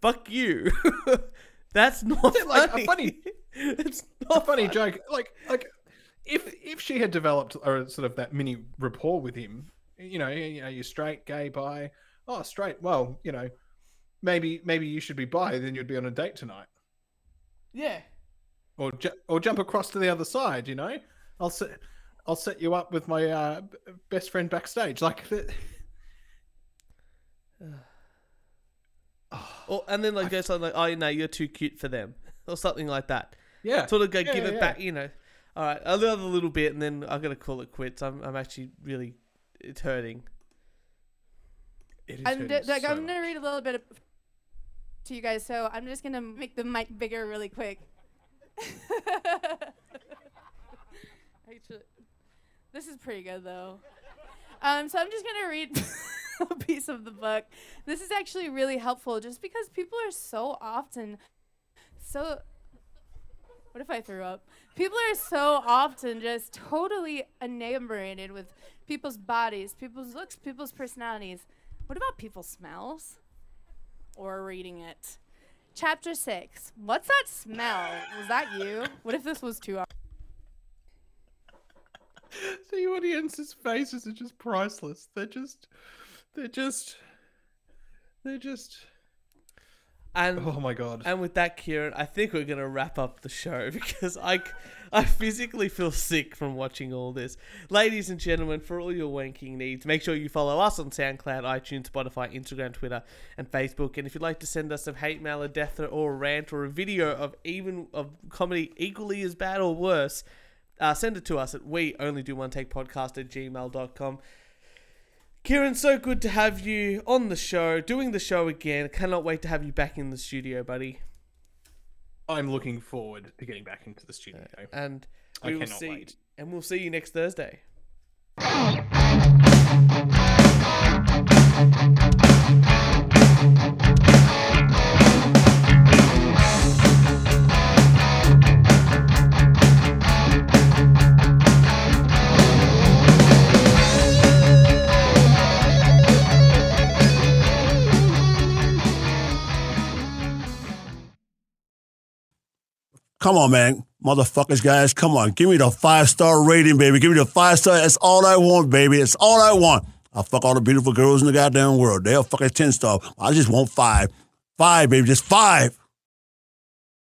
Fuck you. That's not Like, a funny. funny- it's A not funny funny. joke, like like if if she had developed a sort of that mini rapport with him, you know, you know, you're straight, gay, bi. Oh, straight. Well, you know, maybe maybe you should be bi. Then you'd be on a date tonight, Yeah. or ju- or jump across to the other side. You know, I'll set I'll set you up with my uh, best friend backstage. Like, the, Or, and then like go something like, oh no, you're too cute for them, or something like that. yeah, Sort of go Yeah, give it yeah. back, you know. All right, another little bit, and then I'm gonna call it quits. I'm I'm actually really, it's hurting. It is I'm hurting d- like, so I'm gonna much. read a little bit of, to you guys, so I'm just gonna make the mic bigger really quick. Actually, this is pretty good though. Um, so I'm just gonna read a piece of the book. This is actually really helpful, just because people are so often so. What if I threw up? People are so often just totally enamored with people's bodies, people's looks, people's personalities. What about people's smells? Or reading it. Chapter 6. What's that smell? Was that you? What if this was two hours? The audience's faces are just priceless. They're just, they're just, they're just. And Oh my god. And with that, Kieran, I think we're gonna wrap up the show because I, I physically feel sick from watching all this. Ladies and gentlemen, for all your wanking needs, make sure you follow us on SoundCloud, iTunes, Spotify, Instagram, Twitter, and Facebook. And if you'd like to send us some hate mail, a death threat, or a rant, or a video of even of comedy equally as bad or worse, uh, send it to us at we only do one take podcast at gmail.com. Kieran, so good to have you on the show, doing the show again. Cannot wait to have you back in the studio, buddy. I'm looking forward to getting back into the studio. Uh, and I we will see, wait. and we'll see you next Thursday. Come on, man. Motherfuckers, guys, come on. Give me the five star rating, baby. Give me the five star. That's all I want, baby. That's all I want. I'll fuck all the beautiful girls in the goddamn world. They'll fuck a 10 star. I just want five. Five, baby. Just five.